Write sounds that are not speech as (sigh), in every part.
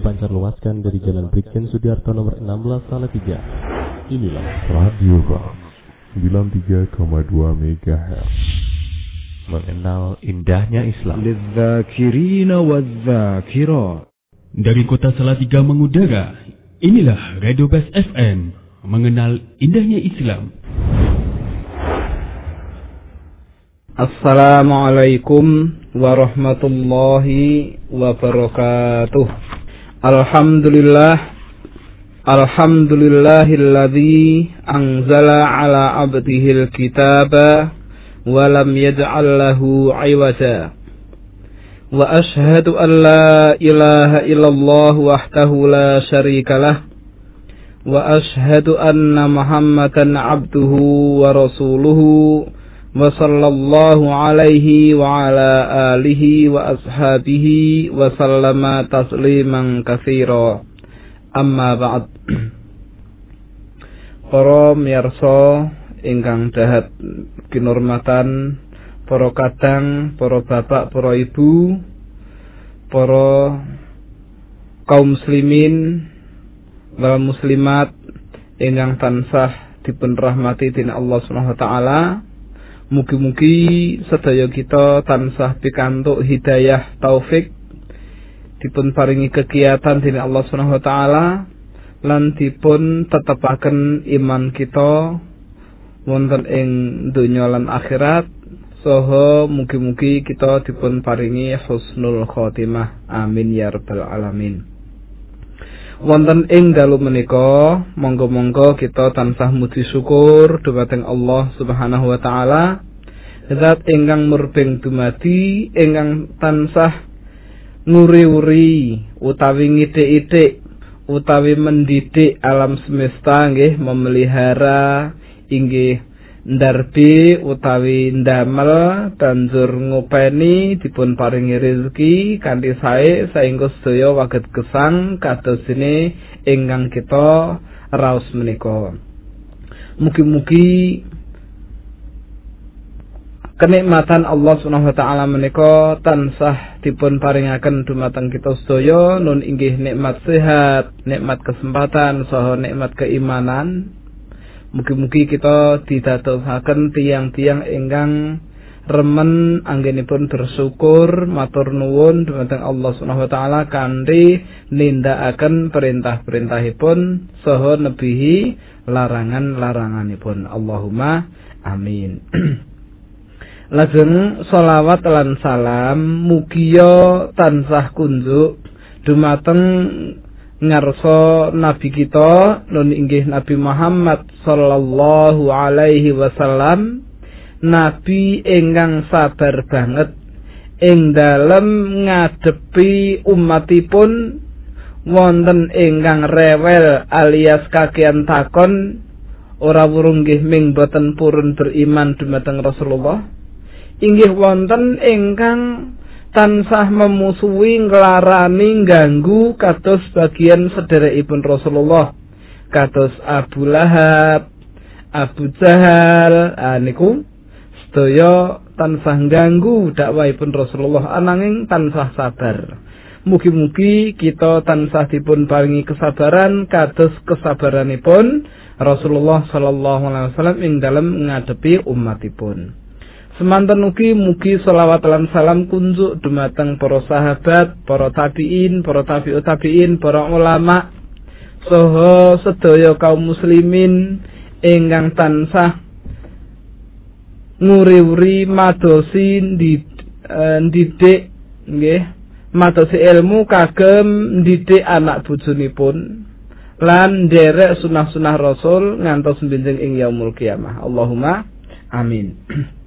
dipancar luaskan dari Jalan Brigjen Sudiarto nomor 16 Salatiga. Inilah Radio Bang 93,2 MHz. Mengenal indahnya Islam. Dari kota Salatiga mengudara, inilah Radio Best FM. Mengenal indahnya Islam. Assalamualaikum warahmatullahi wabarakatuh. Alhamdulillah. Alhamdulillahilladzi anzala ala abdihil kitaba ولم يجعل له عوجا وأشهد أن لا إله إلا الله وحده لا شريك له وأشهد أن محمدا عبده ورسوله وصلى الله عليه وعلى آله وأصحابه وسلم تسليما كثيرا أما بعد Para miyarsa ingkang dahat kinurmatan para kadang, para bapak, para ibu, para kaum muslimin wal muslimat ingkang tansah dipun rahmati dening Allah Subhanahu wa taala. Mugi-mugi sedaya kita tansah pikantuk hidayah taufik dipun paringi kegiatan dening Allah Subhanahu wa taala lan dipun tetepaken iman kita wonten ing donya lan akhirat. Saha mugi-mugi kita dipun paringi husnul khotimah amin ya rabbal alamin wonten ing dalu menika monggo-monggo kita tansah muji syukur dumateng Allah Subhanahu wa taala. Zat ingkang murbeng dumadi ingkang tansah nguri-uri utawi ngithik-ithik utawi mendidik alam semesta nggih memelihara inggih ndarbi utawi ndamel banjur ngopeni dipun paringi rezeki kanthi sae saengga sedaya waget gesang kados dene ingkang kita raos menika mugi-mugi kenikmatan Allah Subhanahu wa taala menika tansah dipun paringaken dumateng kita sedaya nun inggih nikmat sehat, nikmat kesempatan saha nikmat keimanan. Mugi-mugi kita didatosaken tiang-tiang ingkang remen anggenipun bersyukur matur nuwun dumateng Allah Subhanahu wa taala kanthi nindakaken perintah-perintahipun saha nebihi larangan-laranganipun. Allahumma amin. (clears throat) Lajeng solawat lan salam mugiya tansah kunjuk dumateng ngarsa nabi kita nun inggih Nabi Muhammad sallallahu alaihi wasallam nabi ingkang sabar banget ing dalem ngadepi umatipun wonten ingkang rewel alias kakean takon ora wurung nggih ming boten purun beriman dumateng Rasulullah. Inggih wonten ingkang tansah memusuhi nglarani ganggu kados bagian sederekipun Rasulullah kados Abu Lahab Abu Jahal ah, niku sedaya tansah ganggu dakwahipun Rasulullah ananging tansah sabar Mugi-mugi kita tansah dipun paringi kesabaran kados kesabaranipun Rasulullah sallallahu alaihi wasallam ing dalem ngadepi umatipun. Semanten ugi mugi selawat lan salam kunjuk dumateng para sahabat, para tabiin, para tabiut tabiin, para ulama saha sedaya kaum muslimin ingkang tansah nguri-uri madosi ndidik nggih madosi ilmu kagem ndidik anak bojonipun lan nderek sunah-sunah rasul ngantos benjing ing yaumul kiamah. Allahumma amin (clears throat)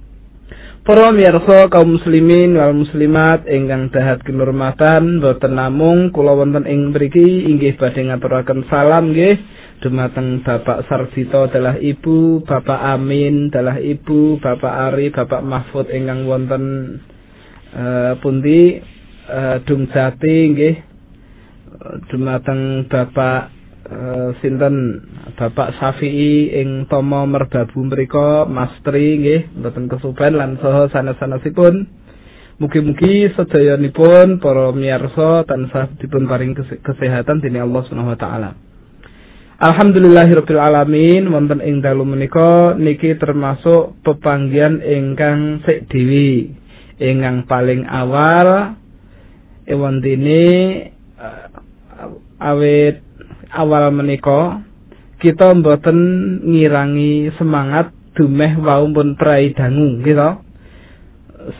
Para miyarsa kaum muslimin wal muslimat ingkang dahat kinurmatan boten namung kula wonten ing mriki inggih badhe ngaturaken salam nggih. Dumateng Bapak Sarjito adalah Ibu, Bapak Amin adalah Ibu, Bapak Ari, Bapak Mahfud ingkang wonten uh, pundi uh, Dumjati nggih. Dumateng Bapak uh, sinten Bapak Syafi'i ing Tomo Merbabu mriku Mas Tri nggih mboten kesuben lan saha sanes-sanesipun Mugi-mugi sedayanipun para miyarsa tansah dipun paring kesehatan dening Allah Subhanahu wa taala. Alhamdulillahirabbil alamin wonten ing dalu menika niki termasuk pepanggian ingkang sik dewi ingkang paling awal ewan dene uh, awet awal menika kita mboten ngirangi semangat dumeh wau pun prai dangu gitu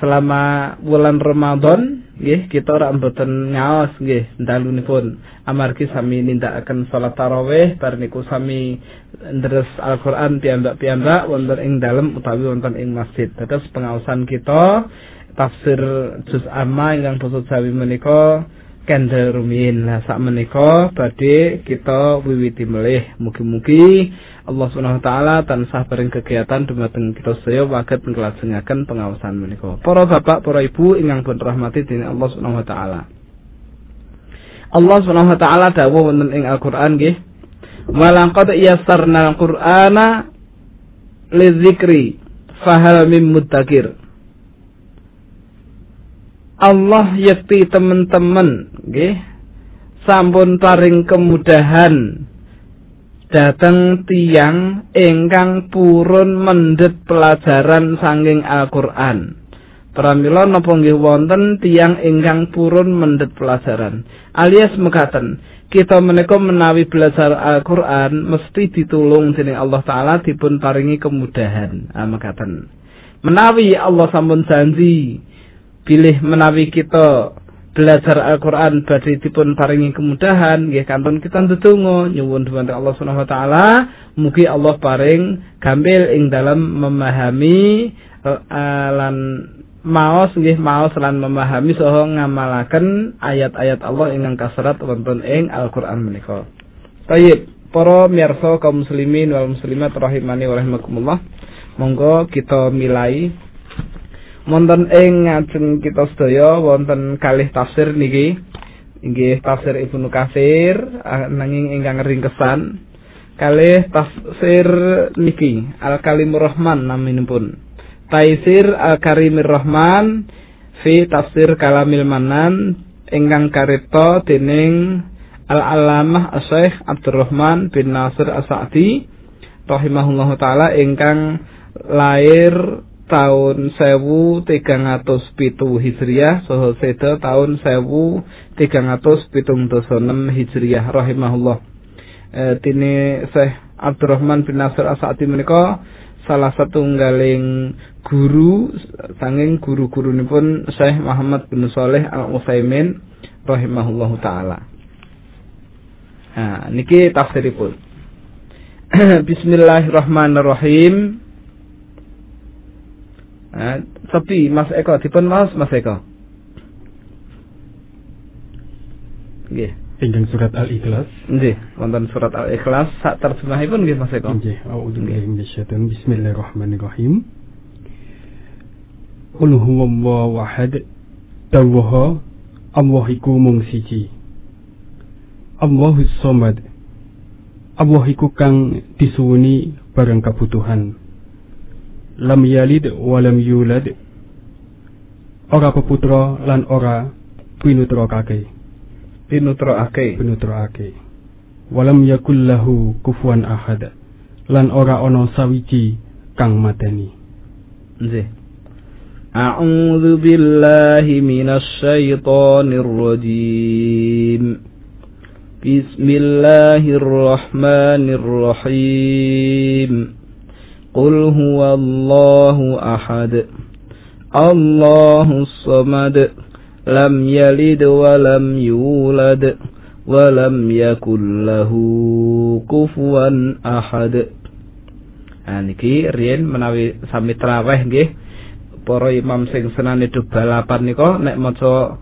selama bulan Ramadan nggih kita ora mboten ngaos nggih dalunipun amargi sami nindakaken salat tarawih bar niku sami ndres Al-Qur'an piyambak-piyambak wonten ing dalem utawi wonten ing masjid. Dados pengaosan kita tafsir juz amma ingkang basa Jawi menika kendel rumiyin. Lah sak menika badhe kita wiwiti melih mugi-mugi Allah Subhanahu wa taala tansah paring kegiatan dumateng kita sedaya waget nglajengaken pengawasan menika. Para bapak, para ibu ingkang pun rahmati dening Allah Subhanahu wa taala. Allah Subhanahu wa taala dawuh wonten ing Al-Qur'an nggih. Walaqad yassarna al-Qur'ana lidzikri fahal mim muddakir. Allah yakti teman-teman nggih sampun paring kemudahan dateng tiang ingkang purun mendhet pelajaran sanging Al-Qur'an. Pramila napa nggih wonten tiang ingkang purun mendhet pelajaran. Alias mekaten, kita menika menawi belajar Al-Qur'an mesti ditulung dening Allah taala dipun paringi kemudahan. Ah mekaten. Menawi Allah sampun janji pilih menawi kita belajar Al-Qur'an badhe dipun paringi kemudahan nggih kanton kita ndedonga nyuwun dhumateng Allah Subhanahu wa taala mugi Allah paring gampil ing dalam memahami uh, lan maos nggih maos lan memahami saha ngamalaken ayat-ayat Allah ingkang kaserat wonten ing Al-Qur'an menika. Tayyib, para miyarsa kaum muslimin wal muslimat rahimani wa rahimakumullah. Monggo kita milai wonten ing ngajeng kita sedaya wonten kalih tafsir niki. Inggih tafsir Ibnu Katsir nanging ingkang ringkesan. Kalih tafsir niki Al Kalimur Rahman naminipun. Taisir Al Karimir Rahman fi tafsir Kalamil Manan ingkang karipta dening Al Alamah Asy-Syaikh Abdurrahman bin Nasir As-Sa'di rahimahullahu taala ingkang lahir tahun sewu tigang atus pitu hijriyah soho seda tahun sewu tigang atus pitung dosa enam hijriyah rahimahullah. E, tini Syekh Abdurrahman bin Nasir Asadi menika salah satu nggaling guru sanging guru-guru pun Syekh Muhammad bin Saleh Al Utsaimin rahimahullah taala. Nah niki tafsiripun. (clears throat) Bismillahirrahmanirrahim sepi Mas Eko dipun maos Mas Eko. Nggih. Ingkang surat Al-Ikhlas. Nggih, wonten surat Al-Ikhlas sak terjemahipun nggih Mas Eko. Nggih, a'udzubillahi minasyaitonir Bismillahirrahmanirrahim. Qul huwallahu ahad. Dawaha Allah iku mung siji. Allahus samad. Allah iku kang disuwuni barang kebutuhan lam yalid walam yulad. Ora peputra lan ora pinutrakake pinutrakake pinutrakake walam yakul lahu kufuwan ahad. Lan ora ana sawiji kang mateni. Nggih. A'udzu billahi minasy syaithanir rajim. Bismillahirrahmanirrahim قل هو الله أحد الله الصمد لم يلد ولم يولد ولم يكن له كفوا أحد Nah niki riyen menawi sami traweh nggih para imam sing senane do balapan nika nek maca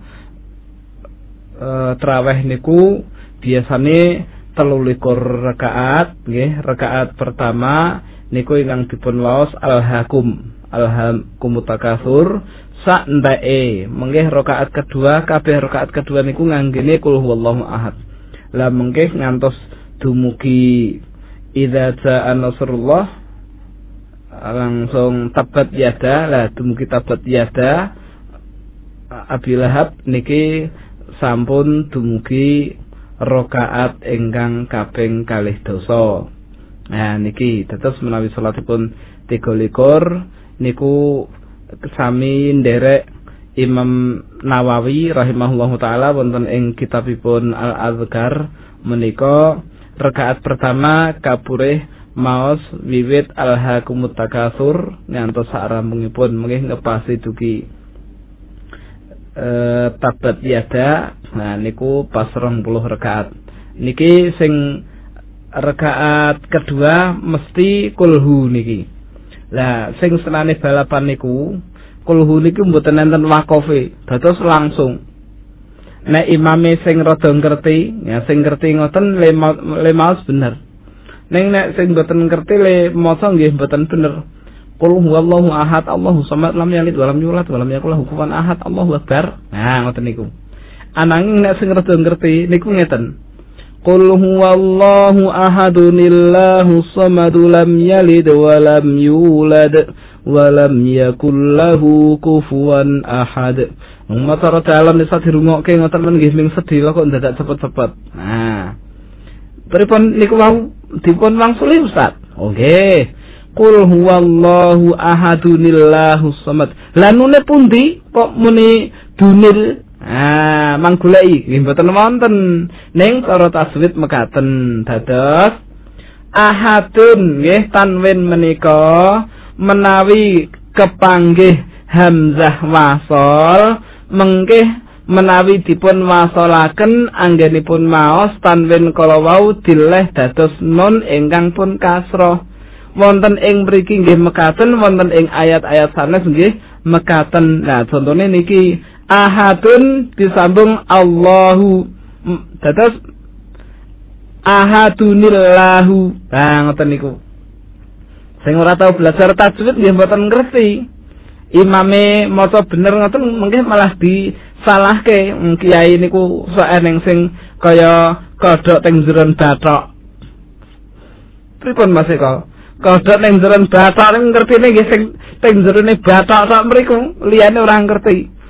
e, traweh niku biasane 13 rakaat nggih rakaat pertama niku ingkang dipun waos alhakum. Alhakum takasur sak menggih rakaat kedua kabeh rakaat kedua niku nganggene kul huwallahu ahad. Lah menggih ngantos dumugi idza jaa nasrullah langsung tabat yada lah dumugi tabat yada. Abi Lahab niki sampun dumugi rakaat ingkang kaping kalih dosa. Nah niki tetes menawi salatipun 23 niku sami nderek Imam Nawawi rahimahullahu taala wonten ing kitabipun Al-Azkar menika rakaat pertama kapurih maos wiwit alhaakumut takasur ngantos sarambungipun mengih ngepasi dugi e, tabat yada. Nah niku pas 20 rakaat niki sing rakaat kedua mesti kulhu niki lah sing senane balapan niku kulhu niku mboten enten wakofe dados langsung nek imame sing rada ngerti ya sing ngerti ngoten lemaus bener ning nek sing mboten ngerti le maca nggih mboten bener Qul huwallahu ahad Allahu samad lam yalid walam yulad walam yakul lahu kufuwan ahad Allahu akbar. Nah ngoten niku. Ananging nek sing rada ngerti niku ngeten. قل هو الله أحد الله الصمد لم يلد ولم يولد ولم يكن له كفوا أحد Macara dalam nisa dirungokke ngoten men nggih sedih lah kok tidak cepat-cepat. Nah. Pripun niku wau dipun wangsuli Ustaz? Oke. Qul huwallahu ahadunillahu samad. Lanune pundi kok muni dunil Ah, manggulai nggih mboten wonten. Ning cara taswid mekaten dados ahadun nggih tanwin menika menawi kepanggih hamzah wasol mengkih menawi dipun wasolaken anggenipun maos tanwin kala wau dileh dados nun ingkang pun kasroh wonten ing mriki nggih mekaten wonten ing ayat-ayat sanes nggih mekaten. Nah, contohnya niki ahadun disambung Allahu. Dados ahadunillahu. Nah, ngoten niku. Sing ora tau belajar tajwid nggih mboten ngerti. Imame maca bener ngoten mungkin malah disalahke. Kiai niku sok eneng sing kaya kodhok teng jeron bathok. Pripun Mas Eko? kodhok ning jeron bathok ning ngertine nggih sing teng jerone bathok tok mriku liyane ora ngerti.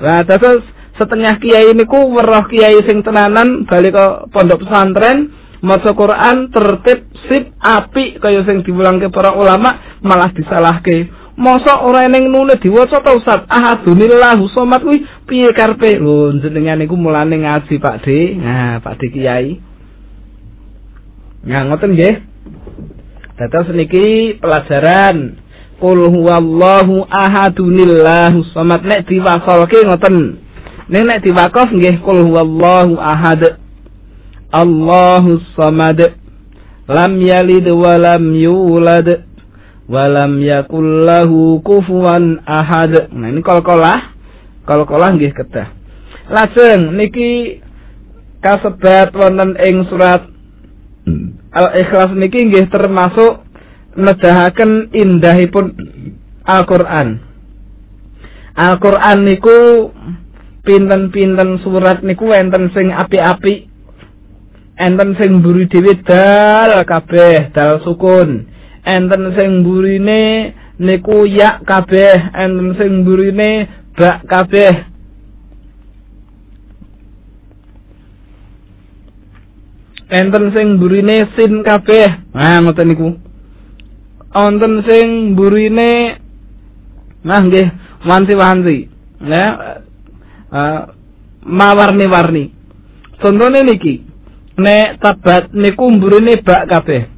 Lah terus setengah kiai niku weruh kiai sing tenanan balik ke pondok pesantren maca Quran tertib sip apik kaya sing diwulangke para ulama malah disalahke. Masa ora ning nune diwaca ta Ustaz? Ahadunillahu somat kuwi piye karepe? Lho jenengan niku mulane ngaji Pak De. Nah, Pak De Kiai. Nah, ngoten nggih. Dados niki pelajaran Qul huwallahu ahadunillahu samad nek diwasolke ngoten. Nek nek diwakaf nggih qul huwallahu ahad. Allahu samad. Lam yalid wa lam yulad wa lam yakul lahu kufuwan ahad. Nah ini kol-kolah. Kol-kolah nggih kedah. Lajeng niki kasebat wonten ing surat Al-Ikhlas niki nggih termasuk nedahaken indahipun Al-Qur'an. Al-Qur'an niku pinten-pinten surat niku enten sing api-api. Enten sing mburi dhewe dal kabeh dal sukun. Enten sing mburine niku ya kabeh, enten sing mburine bak kabeh. enten sing burine sin kabeh. Nah, ngoten niku. Wonten sing burine nah nggih wanti-wanti. Ya. Uh, mawarni-warni. Contone niki. Nek tabat niku burine bak kabeh.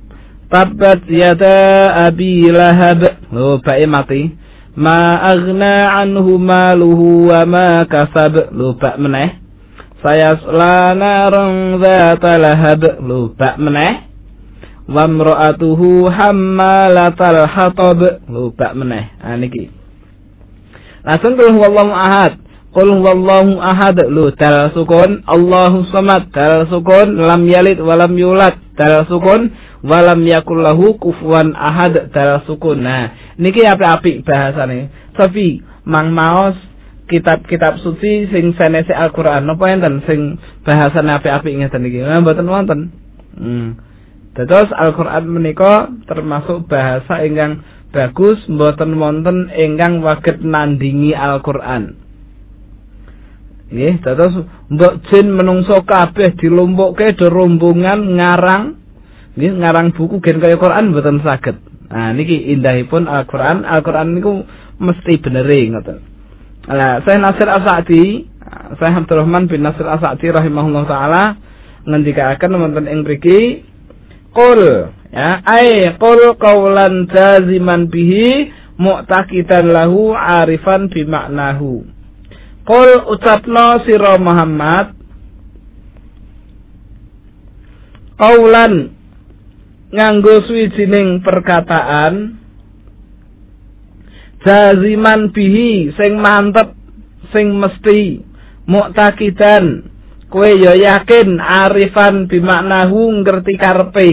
Tabat yada abi lahab. Lho, bake mati. Ma aghna anhu maluhu wa ma kasab. Lho, bak meneh. saya naran dzata lahab lupa meneh wa imra'atuhu hammalatal hatab. Lupa meneh. Ha niki. Langsung kul huwallahu ahad. Kul huwallahu ahad. Lu dal sukun. Allahu samad. Dal sukun. Lam yalid wa lam yulad. Dal sukun. Wa lam yakul kufuwan ahad. Dal sukun. Nah niki apik-apik bahasane. Tapi mang maos kitab-kitab suci sing sanese Al-Qur'an. Napa enten sing bahasane apik-apik ngeten iki. Mboten wonten. Hmm. Dados Al-Qur'an menika termasuk bahasa ingkang bagus mboten wonten ingkang waget nandingi Al-Qur'an. Nggih, dados mbok jin menungso kabeh dilumpukke do rombongan ngarang nggih ngarang buku gen kaya Quran mboten saged. Nah niki indahipun Al-Qur'an. Al-Qur'an niku mesti benere ngoten. Lah, saya Nasir As-Sa'di, saya Abdurrahman bin Nasir As-Sa'di rahimahullah taala ngendikaaken wonten ing mriki qul. Ya ai qul qaulan jaziman bihi mu'taqidan lahu arifan bi maknahu qul ucapno sira Muhammad. Qaulan nganggo suwijining perkataan. Jaziman bihi sing mantep sing mesti mu'taqidan kowe ya yakin arifan bimaknahu ngerti karepe.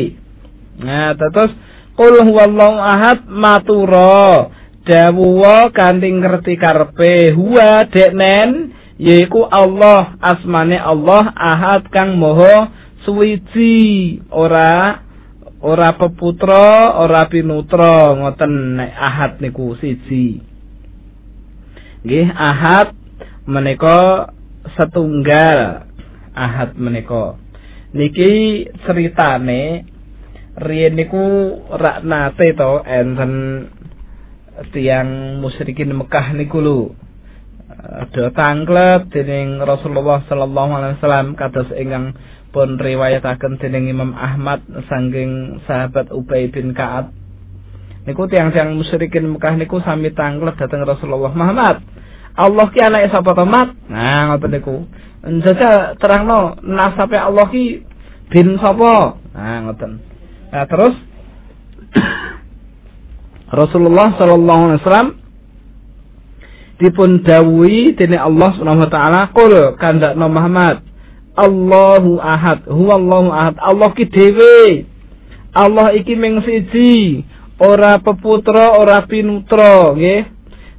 Nah terus qul huwallahu ahad matura. Dawuwa kanthi ngerti karepe. Huwa deknen yaiku Allah asmane Allah ahad kang moho suwiji. Ora ora peputra ora pinutra. Ngoten nek ahad niku siji. Nggih ahad menika setunggal ahad menika. Niki ceritane riyen niku rak nate to enten tiang musyrikin Mekah niku lho ada tanglet dening Rasulullah sallallahu alaihi wasallam kados ingkang pun riwayataken dening Imam Ahmad saking sahabat Ubay bin Ka'ab. Niku tiang-tiang musyrikin Mekah niku sami tanglet dateng Rasulullah Muhammad Allah ki anake sapa to Mat nah ngoten niku njajal terangno nasabe Allah ki bin sapa nah ngoten nah terus (coughs) Rasulullah sallallahu alaihi wasallam dipun dawuhi dening Allah Subhanahu wa taala qul kandakno Muhammad Allahu ahad, huwallahu ahad. Allah ki dhewe. Allah iki mung siji, ora peputra, ora pinutra, nggih.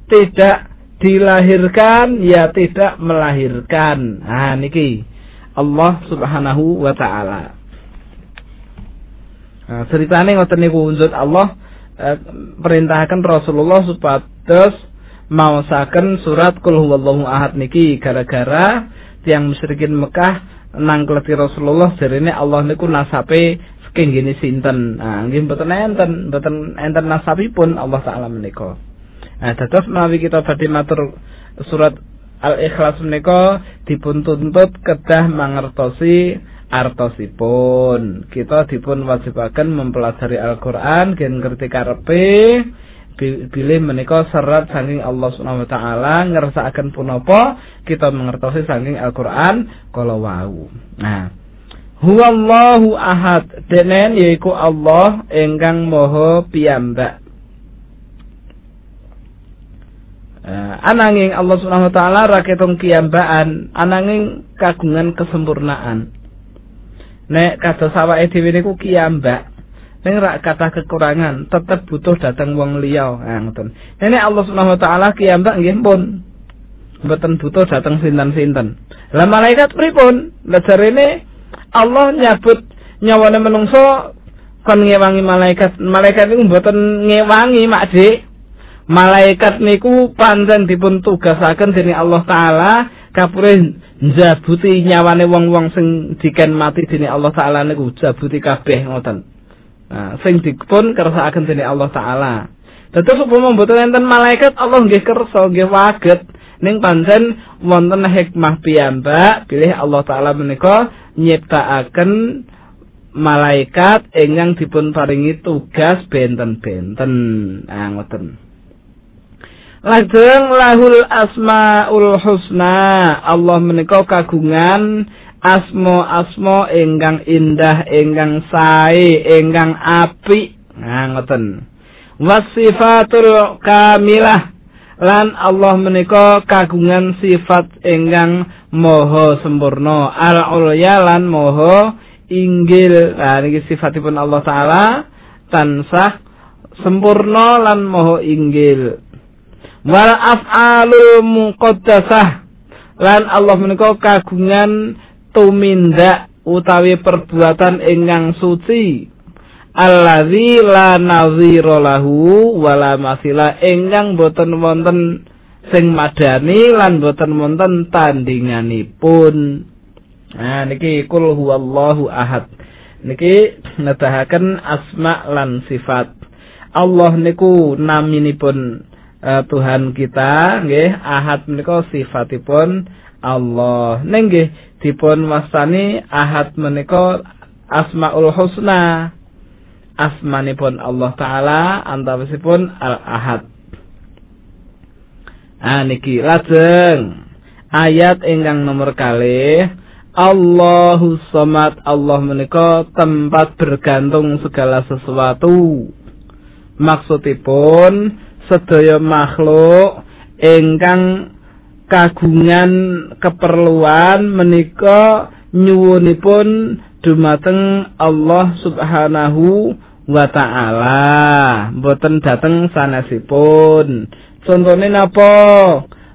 Tidak dilahirkan, ya tidak melahirkan. Nah niki Allah Subhanahu wa taala. Nah, ceritane ngoten niku unjut Allah eh, perintahkan Rasulullah supados maosaken surat Qul huwallahu ahad niki gara-gara tiang musyrikin Mekah nangkleti Rasulullah jarene Allah niku nasape saking gini sinten. Nah, nggih mboten enten, mboten enten nasabipun Allah taala menika. Nah, dados menawi kita badhe matur surat Al-Ikhlas menika dipun tuntut kedah mangertosi artosipun. Kita dipun wajibaken mempelajari Al-Qur'an gen ngerti karepe bilih menika serat saking Allah Subhanahu wa taala ngersakaken punapa kita mengertosi saking Al-Qur'an kala wau. Nah, huwallahu ahad denen yaiku Allah ingkang maha piyambak. Uh, ananging Allah Subhanahu wa taala raketong kiyambaan, ananging kagungan kesempurnaan. Nek kados awake dhewe niku kiyambak, Ning rak kata kekurangan, tetap butuh datang wong liya. Nah, ngoten. Ini Allah Subhanahu wa taala kiambak nggih pun. Mboten butuh datang sinten-sinten. Lah malaikat pripun? Lah jarene Allah nyabut nyawane menungso kon ngewangi malaikat. Malaikat niku mboten ngewangi, Mak. Malaikat niku pancen dipun tugasaken dening Allah taala kapure njabuti nyawane wong-wong sing diken mati dening Allah taala niku jabuti kabeh ngoten. Nah, sing dipun kersakaken dening Allah taala. Dados upama mboten enten malaikat Allah nggih kersa nggih waget ning pancen wonten hikmah piyambak bilih Allah taala menika nyiptakaken malaikat ingkang dipun paringi tugas benten-benten. Nah, ngoten. Lajeng lahul asmaul husna. Allah menika kagungan asma-asma ingkang indah, ingkang sae, ingkang apik. Nah, ngoten. Wasifatul kamilah lan Allah menika kagungan sifat ingkang maha sempurna. Al-ulya lan maha inggil. Nah, niki sifatipun Allah taala tansah sempurna lan maha inggil. Wal af'alul muqaddasah lan Allah menika kagungan tumindak utawi perbuatan ingkang suci allazi la nazira lahu wala masila ingkang boten wonten sing madani lan boten wonten tandinganipun. Nah niki kul huwallahu ahad. Niki nedahaken asma lan sifat. Allah niku naminipun uh, Tuhan kita nggih ahad menika sifatipun Allah. Ning nggih dipun wastani ahad menika asmaul husna. Asmanipun Allah taala antawisipun al ahad. Ah niki lajeng ayat ingkang nomor kali Allahu Samad Allah menika tempat bergantung segala sesuatu. Maksudipun sedaya makhluk ingkang kagungan keperluan menika nyuwunipun dumateng Allah Subhanahu wa taala. Mboten dateng sanesipun. Contone napa?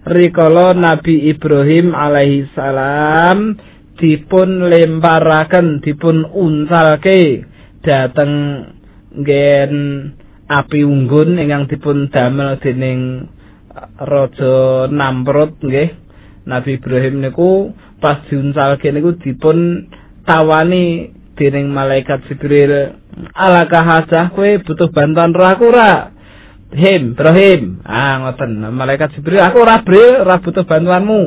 Rikala Nabi Ibrahim alaihi salam dipun lemparaken dipun uncalke dateng nggen api unggun ingkang dipun damel dening raja Namrud nggih Nabi Ibrahim niku pas diuncalke niku dipun tawani dening malaikat Jibril alakah hajah kowe butuh bantuan roh aku ora Him, Ibrahim. Ah ngoten. Malaikat Jibril, aku ora bre, ora butuh bantuanmu.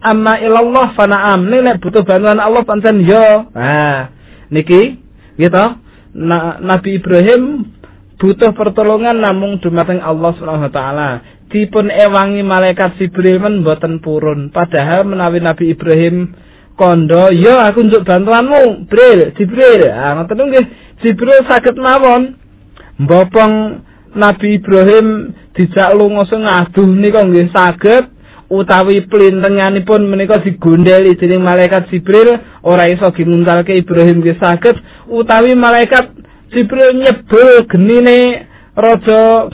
Amma ilallah fana'am. Nek butuh bantuan Allah pancen yo. Ah, niki gitu. Na, Nabi Ibrahim butuh pertolongan namung dumateng Allah Subhanahu wa taala. Dipun ewangi malaikat Jibril men mboten purun. Padahal menawi Nabi Ibrahim kondo, yo aku njuk bantuanmu, Jibril, Jibril. Ah ngoten nggih. Jibril saged mawon mbopong Nabi Ibrahim dijak lunga sing aduh nika nggih saged utawi plintenganipun menika digondheli dening malaikat Jibril ora iso gimuntalke Ibrahim nggih saged utawi malaikat Jibril nyebul genine raja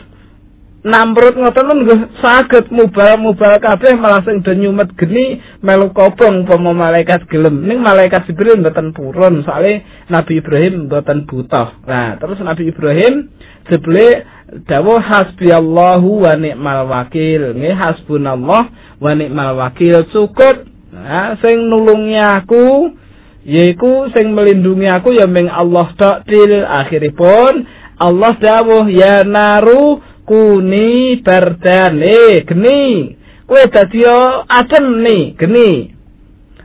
Namrud ngoten nggih saged mubal-mubal kabeh malah sing do nyumet geni melu kobong umpama malaikat gelem. Ning malaikat Jibril mboten purun soalé Nabi Ibrahim mboten butuh. Nah, terus Nabi Ibrahim jebule dawuh hasbiyallahu wa ni'mal wakil. Nggih hasbunallah wa ni'mal wakil. Cukup nah, sing nulungi aku yaiku sing melindungi aku ya ming Allah tok til akhiripun Allah dawuh ya naru kuni bardan eh geni. Kowe dadi adem nih geni.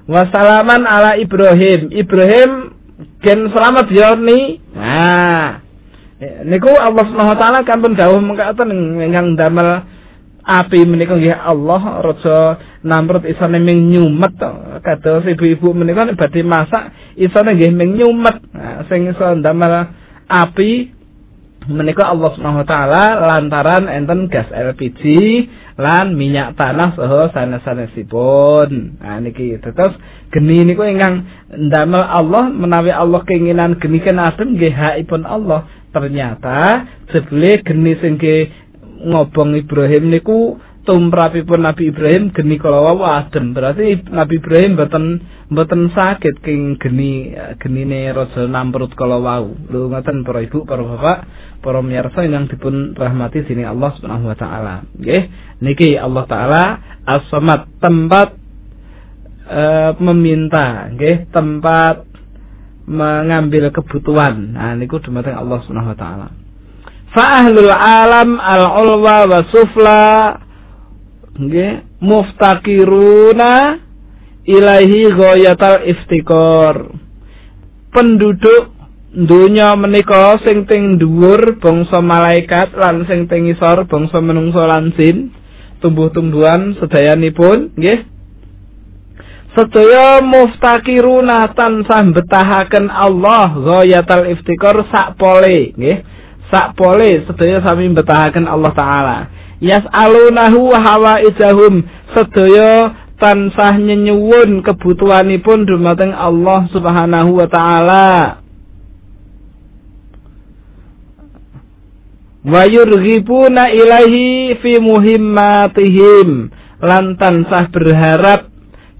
Wasalaman ala Ibrahim. Ibrahim gen selamat ya ni. Nah niku Allah Subhanahu wa taala kampun dawuh mengkaten ingkang damel api menika nggih Allah raja Namrud isane ming nyumet kados ibu-ibu menika nek badhe masak isane nggih ming nyumet nah, sing iso damel api menika Allah Subhanahu wa taala lantaran enten gas LPG lan minyak tanah saha sanes-sanesipun. Nah niki terus geni niku ingkang ndamel Allah menawi Allah keinginan geni kan adem nggih hakipun Allah ternyata jebule geni sing ngobong Ibrahim niku tumrapipun Nabi Ibrahim geni kala wau adem berarti Nabi Ibrahim mboten mboten sakit king geni genine raja Namrud kala wau lho ngoten para ibu para bapak para miyarsa yang dipun rahmati sini Allah Subhanahu wa taala nggih niki Allah taala as-samad tempat e, meminta nggih tempat mengambil kebutuhan. Nah niku dumateng Allah Subhanahu wa taala. Fa ahlul alam al ulwa wa sufla. Nggih. Muftakiruna ilahi ghayatal iftikor. Penduduk dunya menika sing teng dhuwur bangsa malaikat lan sing teng isor bangsa menungso lan jin. Tumbuh-tumbuhan sedayanipun. Nggih. Sedaya muftakiruna tansah betahaken Allah ghayatal iftikar sak pole. Nggih sak pole sedaya sami betahaken Allah taala. Yas'alunahu wa hawaijahum sedaya tansah nyenyuwun kebutuhanipun dumateng Allah Subhanahu wa taala. Wa yurghibuna ilahi fi muhimmatihim. Lan tansah berharap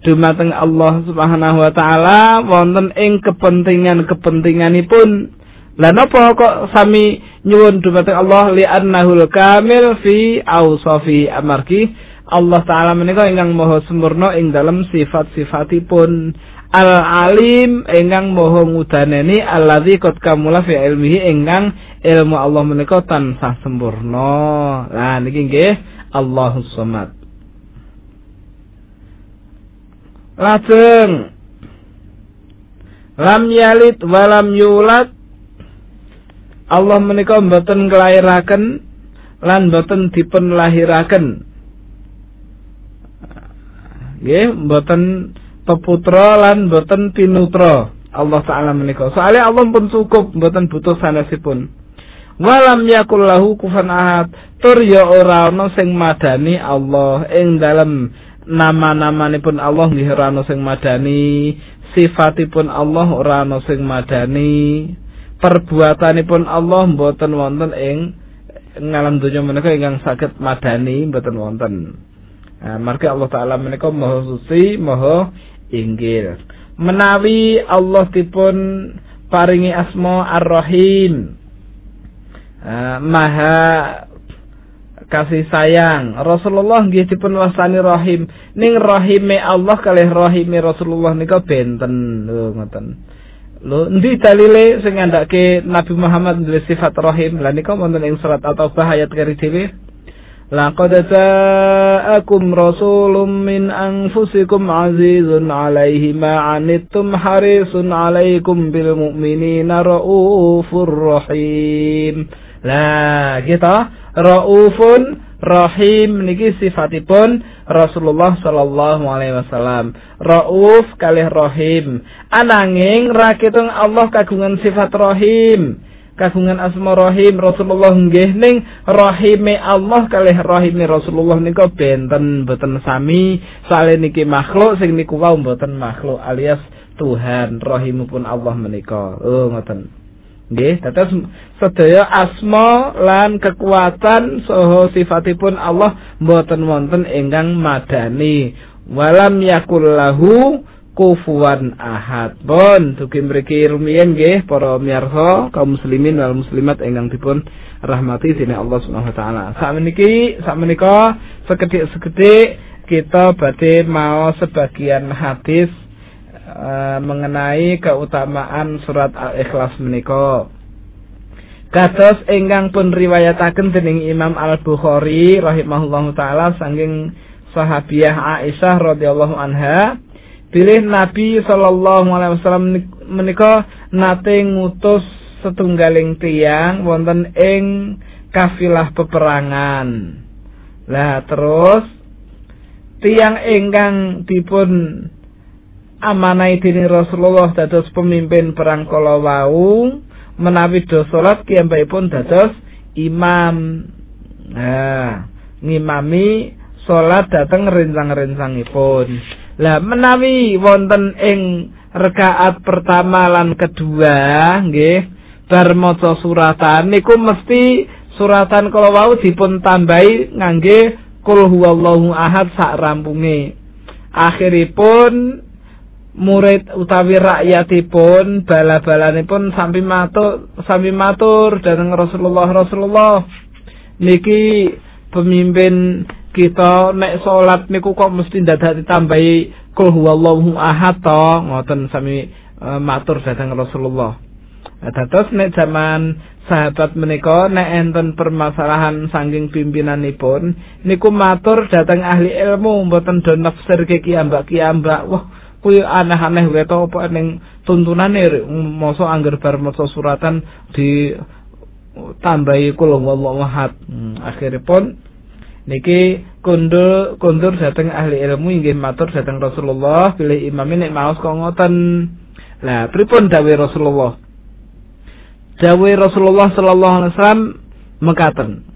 dumateng Allah Subhanahu wa taala wonten ing kepentingan-kepentinganipun. Lah napa kok sami nyuwun dumateng Allah li annahul kamil fi ausafi amargi Allah taala menika ingkang maha sempurna ing dalam sifat-sifatipun Al-alim ingkang maha ngudaneni allazi qad kamula fi ilmihi ingkang ilmu Allah menika tansah sempurna. Lah niki nggih Allahus Samad. Lajeng lam yalid walam yulad Allah menika mboten kelairaken lan mboten dipun lahiraken. Nggih, mboten peputra lan mboten pinutra. Allah taala menika. Soalnya Allah pun cukup mboten butuh sanesipun. Walam yakul lahu kufan ahad. Tur ya ora ana sing madani Allah ing dalem nama-namanipun Allah nggih ora ana sing madani, sifatipun Allah ora ana sing madani, perbuatanipun Allah mboten wonten ing ngalam donya menika ingkang saged madani mboten wonten. Marga Allah taala menika maha suci, maha inggil. Menawi Allah dipun paringi asma Ar-Rahim. Uh, maha kasih sayang. Rasulullah nggih dipun wasani rahim. Ning rahime Allah kalih rahime Rasulullah nika benten lho ngoten. Lho endi dalile sing ngandhake Nabi Muhammad duwe sifat rahim? Lah nika wonten ing surat At-Taubah ayat keri dhewe. Laqad ja'akum rasulun min anfusikum azizun 'alaihi ma 'anittum harisun 'alaikum bil mu'minina raufur rahim. Lah, kita raufun rahim niki sifatipun Rasulullah sallallahu alaihi wasallam. Rauf kalih rahim. Ananging rakitung Allah kagungan sifat rahim. kagungan asma rahim Rasulullah nggih ning rahime Allah kalih rahime Rasulullah nika benten boten sami sale niki makhluk sing niku wau boten makhluk alias Tuhan rahimipun Allah menika oh ngoten nggih dados sedaya asma lan kekuatan saha sifatipun Allah boten wonten ingkang madani walam yakul lahu kufuwan ahad. Bon, dugi mriki rumiyin nggih para miyarsa kaum muslimin wal muslimat ingkang dipun rahmati dening Allah Subhanahu wa taala. Sakmeniki sakmenika sekedhik-sekedhik kita badhe mau sebagian hadis uh, mengenai keutamaan surat Al-Ikhlas menika. Kados ingkang pun riwayataken dening Imam Al-Bukhari rahimahullahu taala saking sahabiah Aisyah radhiyallahu anha Pilih Nabi sallallahu alaihi wasallam menika nate ngutus setunggaling tiang wonten ing kafilah peperangan. Lah terus tiang ingkang dipun amanai dening Rasulullah dados pemimpin perang kala wau menawi do salat pun dados imam. Nah, ngimami salat dateng rencang-rencangipun. Lah menawi wonten ing rekaat pertama lan kedua nggih bar maca suratan niku mesti suratan kala wau dipun tambahi ngangge kul huwallahu ahad sak rampunge. Akhiripun murid utawi rakyatipun bala-balanipun sampai matur sampai matur dhateng Rasulullah Rasulullah niki pemimpin kita nek salat niku kok mesti dadak ditambahi kul huwallahu ahad to ngoten sami uh, matur dhateng Rasulullah. Dados nek zaman sahabat menika nek enten permasalahan saking pimpinanipun niku matur dhateng ahli ilmu mboten do nafsir ke kiambak kiambak. Wah, kuwi aneh-aneh wae to apa ning tuntunane mosok angger bar maca suratan di tambahi kul huwallahu ahad. Hmm, akhiripun niki kundur kundur dateng ahli ilmu inggih matur dateng Rasulullah pilih imam ini maos kok ngoten. Lah pripun dawuh Rasulullah? Dawuh Rasulullah sallallahu alaihi wasallam mekaten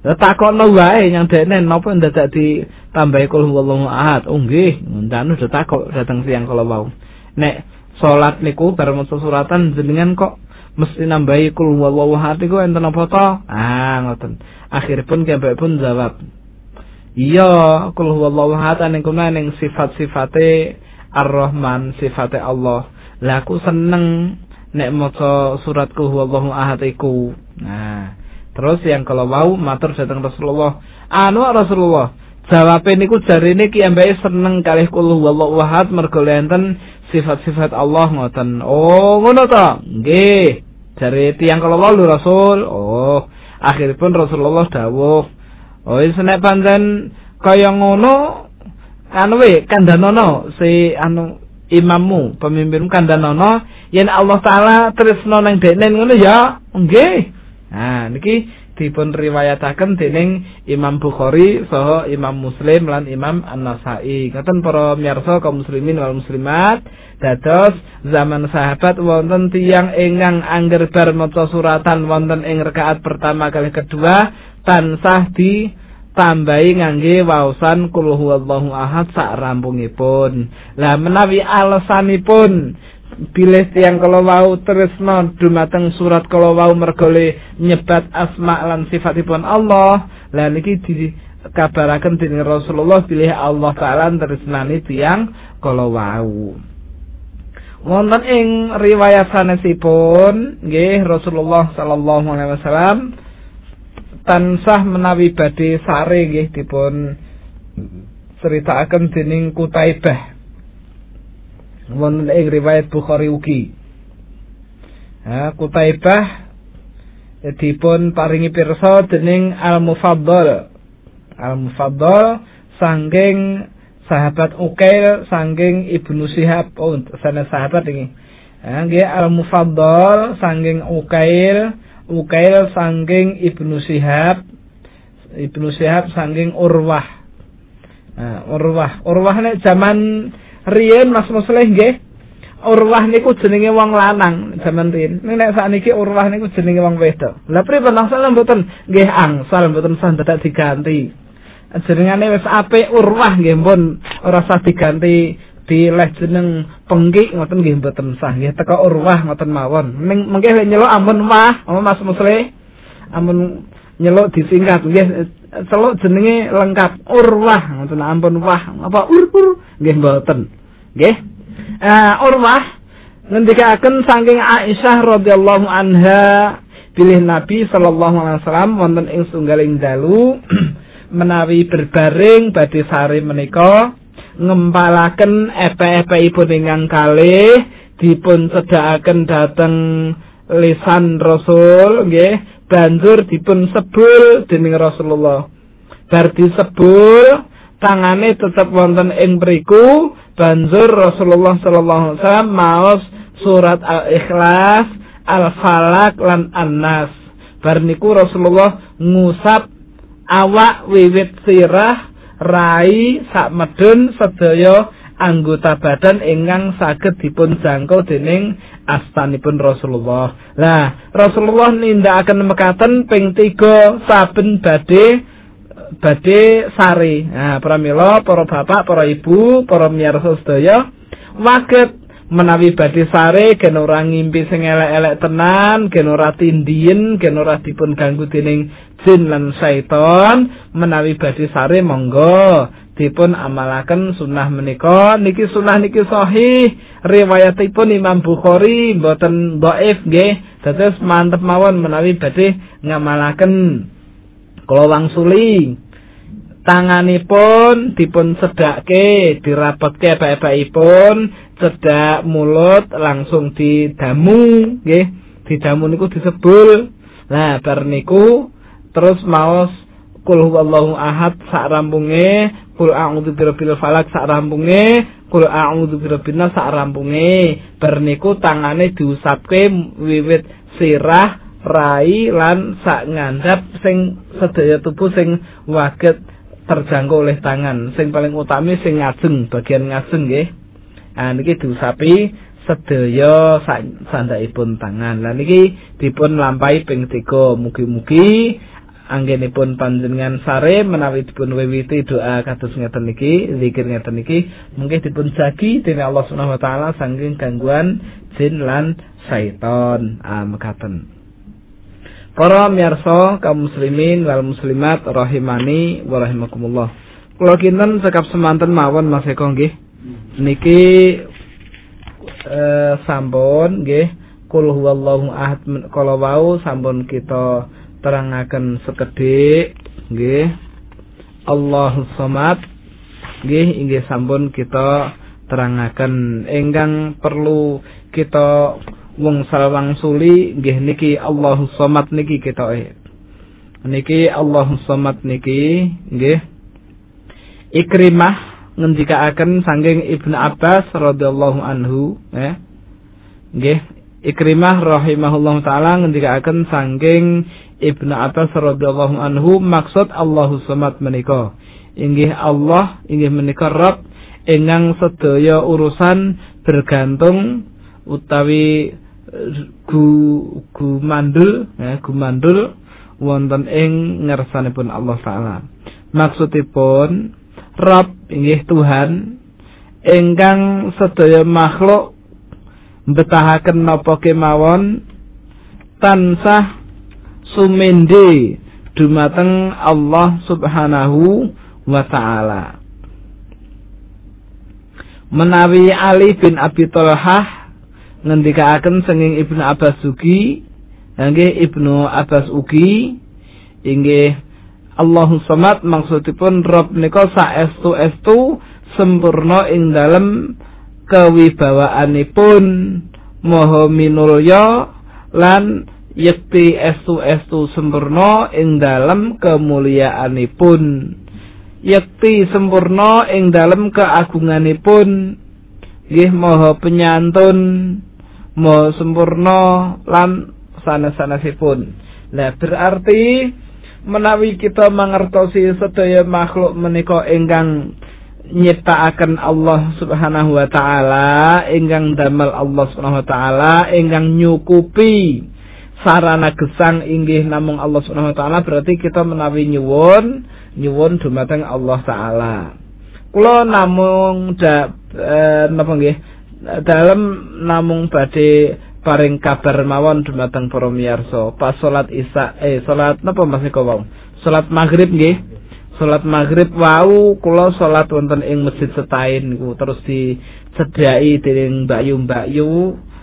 Ya takono wae yang dene napa ndadak ditambahi kul huwallahu ahad. Oh nggih, ndanu udah takok dateng siang kala wau. Nek salat niku bareng maca suratan jenengan kok mesti nambahi kul huwallahu ahad iku enten apa to? Ah ngoten. Akhiripun pun jawab. Iya, kul huwallahu ahad ning kuna ning sifat-sifate Ar-Rahman, sifate Allah. Lah aku seneng nek maca surat kul huwallahu ahad iku. Nah, terus yang kalau mau matur datang Rasulullah, anu Rasulullah, Jawabe niku jarine ki ambeke seneng kalih kul huwallahu ahad mergo enten sifat-sifat Allah ngoten. Oh, ngono to. Nggih. Jare tiyang kala wolu Rasul. Oh, akhiripun Rasulullah dawuh. Oh, senek pancen kaya ngono anu we kandhanono si anu imammu, pemimpinmu kandhanono yen Allah taala tresno nang dekne ngono ya. Nggih. Nah, niki dipun riwayataken dening Imam Bukhari saha Imam Muslim lan Imam An-Nasa'i. Ngoten para miyarsa kaum muslimin wal muslimat, dados zaman sahabat wonten tiyang ingkang angger bar maca suratan wonten ing rakaat pertama kali kedua tansah di tambahi ngangge waosan kul huwallahu ahad sak rampungipun. Lah menawi alasanipun bilih tiang kalau wau tresno dumateng surat kalau wau mergole nyebat asma lan sifatipun Allah. Lah niki dikabaraken dening Rasulullah bilih Allah taala tresnani tiang kalau wau wonten ing riwayat sanesipun nggih Rasulullah sallallahu alaihi wasallam tansah menawi badhe sare nggih dipun ceritakaken dening Kutaibah wonten ing riwayat Bukhari ugi. Ha Kutaibah dipun paringi pirsa dening Al-Mufaddal. Al-Mufaddal sangking sahabat Ukail sangking Ibnu Sihab oh sana sahabat ini. Ha nggih Al-Mufaddal sangking Ukail, Ukail sangking Ibnu Sihab, Ibnu Sihab sangking Urwah. Nah, Urwah, Urwah nek zaman riyen Mas Musleh nggih Urwah niku jenenge wong lanang jaman riyen. Nek sakniki Urwah niku jenenge wong wedok. Lah pripun angsal mboten nggih angsal mboten sah dadak diganti. Jenengane wis apik Urwah nggih pun ora sah diganti di leh jeneng pengki ngoten nggih mboten sah nggih teko Urwah ngoten mawon. Ning mengke nyeluk ampun wah Mas Musleh. Ampun nyeluk disingkat nggih celuk jenenge lengkap. Urwah ngoten ampun wah. Apa ur ur nggih mboten. Nggih. Uh, Urwah ngendikaken saking Aisyah radhiyallahu anha pilih Nabi sallallahu alaihi wasallam wonten ing sunggaling dalu (clears throat) menawi berbaring badhe sare menika ngempalaken epe-epeipun ingkang kalih dipun sedakaken dhateng lisan Rasul nggih banjur dipun sebul dening Rasulullah. Bar disebul tangane tetep wonten ing mriku banjur Rasulullah sallallahu alaihi wasallam maos surat Al-Ikhlas, Al-Falaq lan An-Nas. Bar niku Rasulullah ngusap awak wiwit sirah rai sak sedaya anggota badan ingkang saged dipun jangkau dening astanipun Rasulullah. Lah, Rasulullah nindakaken mekaten ping 3 saben badhe badhe sari. Nah, pramila para bapak, para ibu, para miyarsa sedaya waget menawi badhe sare gen ora ngimpi sing elek-elek tenan, gen ora tindien, gen ora dipun ganggu dening jin lan syaiton, menawi badhe sare monggo dipun amalaken sunnah menika. Niki sunnah niki sahih. Riwayatipun Imam Bukhari mboten dhaif nggih. Dados mantep mawon menawi badhe ngamalaken kula wangsuli. Tanganipun dipun sedake dirapetke baik-baikipun cedak mulut langsung didamu nggih. Didamu niku disebul. Lah bar niku terus maos kul huwallahu ahad sak rampunge kul a'udzu birabbil falak sak rampunge. Kul a'udzu birabbin nas sak rampunge. Bar niku tangane diusapke wiwit sirah rai lan sak ngandhap sing sedaya tubuh sing waget terjangkau oleh tangan. Sing paling utami sing ngajeng bagian ngajeng nggih. Ah niki diusapi sedaya sandakipun tangan. Lan niki dipun lampahi ping 3 mugi-mugi anggenipun panjenengan sare menawi dipun wiwiti doa kados ngeten niki zikir ngeten niki mungkin dipun jagi dening Allah Subhanahu wa taala saking gangguan jin lan syaiton ah mekaten Para miyarsa kaum muslimin wal muslimat rahimani wa rahimakumullah. Kula kinten sekap semanten mawon Mas Eko nggih. Niki eh sampun nggih kul huwallahu ahad kala wau sampun kita terangaken sekedhik nggih Allahus Samad nggih inggih sampun kita terangaken. Ingkang perlu kita wong sawang suli nggih niki Allahus Samad niki ketoke niki Allahus Samad niki nggih. Ikrimah ngendikaaken saking Ibnu Abbas radhiyallahu anhu eh. Nggih Ikrimah rahimahullah taala ngendikaaken saking Ibnu Abbas radhiyallahu anhu maksud Allahus Samad menika inggih Allah inggih menika Rabb ingkang sedaya urusan bergantung utawi gu gumandul ya gumandul wonten ing ngersanipun Allah taala. Maksudipun Rabb inggih Tuhan ingkang sedaya makhluk betahaken napa kemawon tansah sumende dumateng Allah Subhanahu wa taala. Menawi Ali bin Abi Thalhah ngendikaaken senging Ibnu Abbas ugi, nggih Ibnu Abbas ugi inggih Allahu Samad maksudipun Rob nika saestu-estu sempurna ing dalem kewibawaanipun Maha minulya lan yekti estu-estu sempurna ing dalem kemuliaanipun. Yakti sempurna ing dalem keagunganipun. Nggih maha penyantun. Maha sempurna lan sanes-sanesipun. Nah berarti menawi kita mangertosi sedaya makhluk menika ingkang nyiptakaken Allah Subhanahu wa taala ingkang damel Allah Subhanahu wa taala ingkang nyukupi sarana gesang inggih namung Allah Subhanahu wa taala berarti kita menawi nyuwun nyuwun dumateng Allah taala. Kula namung da eh, napa nggih? Dalem namung badhe paring kabar mawon dumateng para miyarsa. Pas salat Isya eh salat napa Mas wau? Salat maghrib nggih. Salat maghrib wau kula salat wonten ing Masjid Setain niku. Terus disediai dening Mbak Yu Mbak Yu.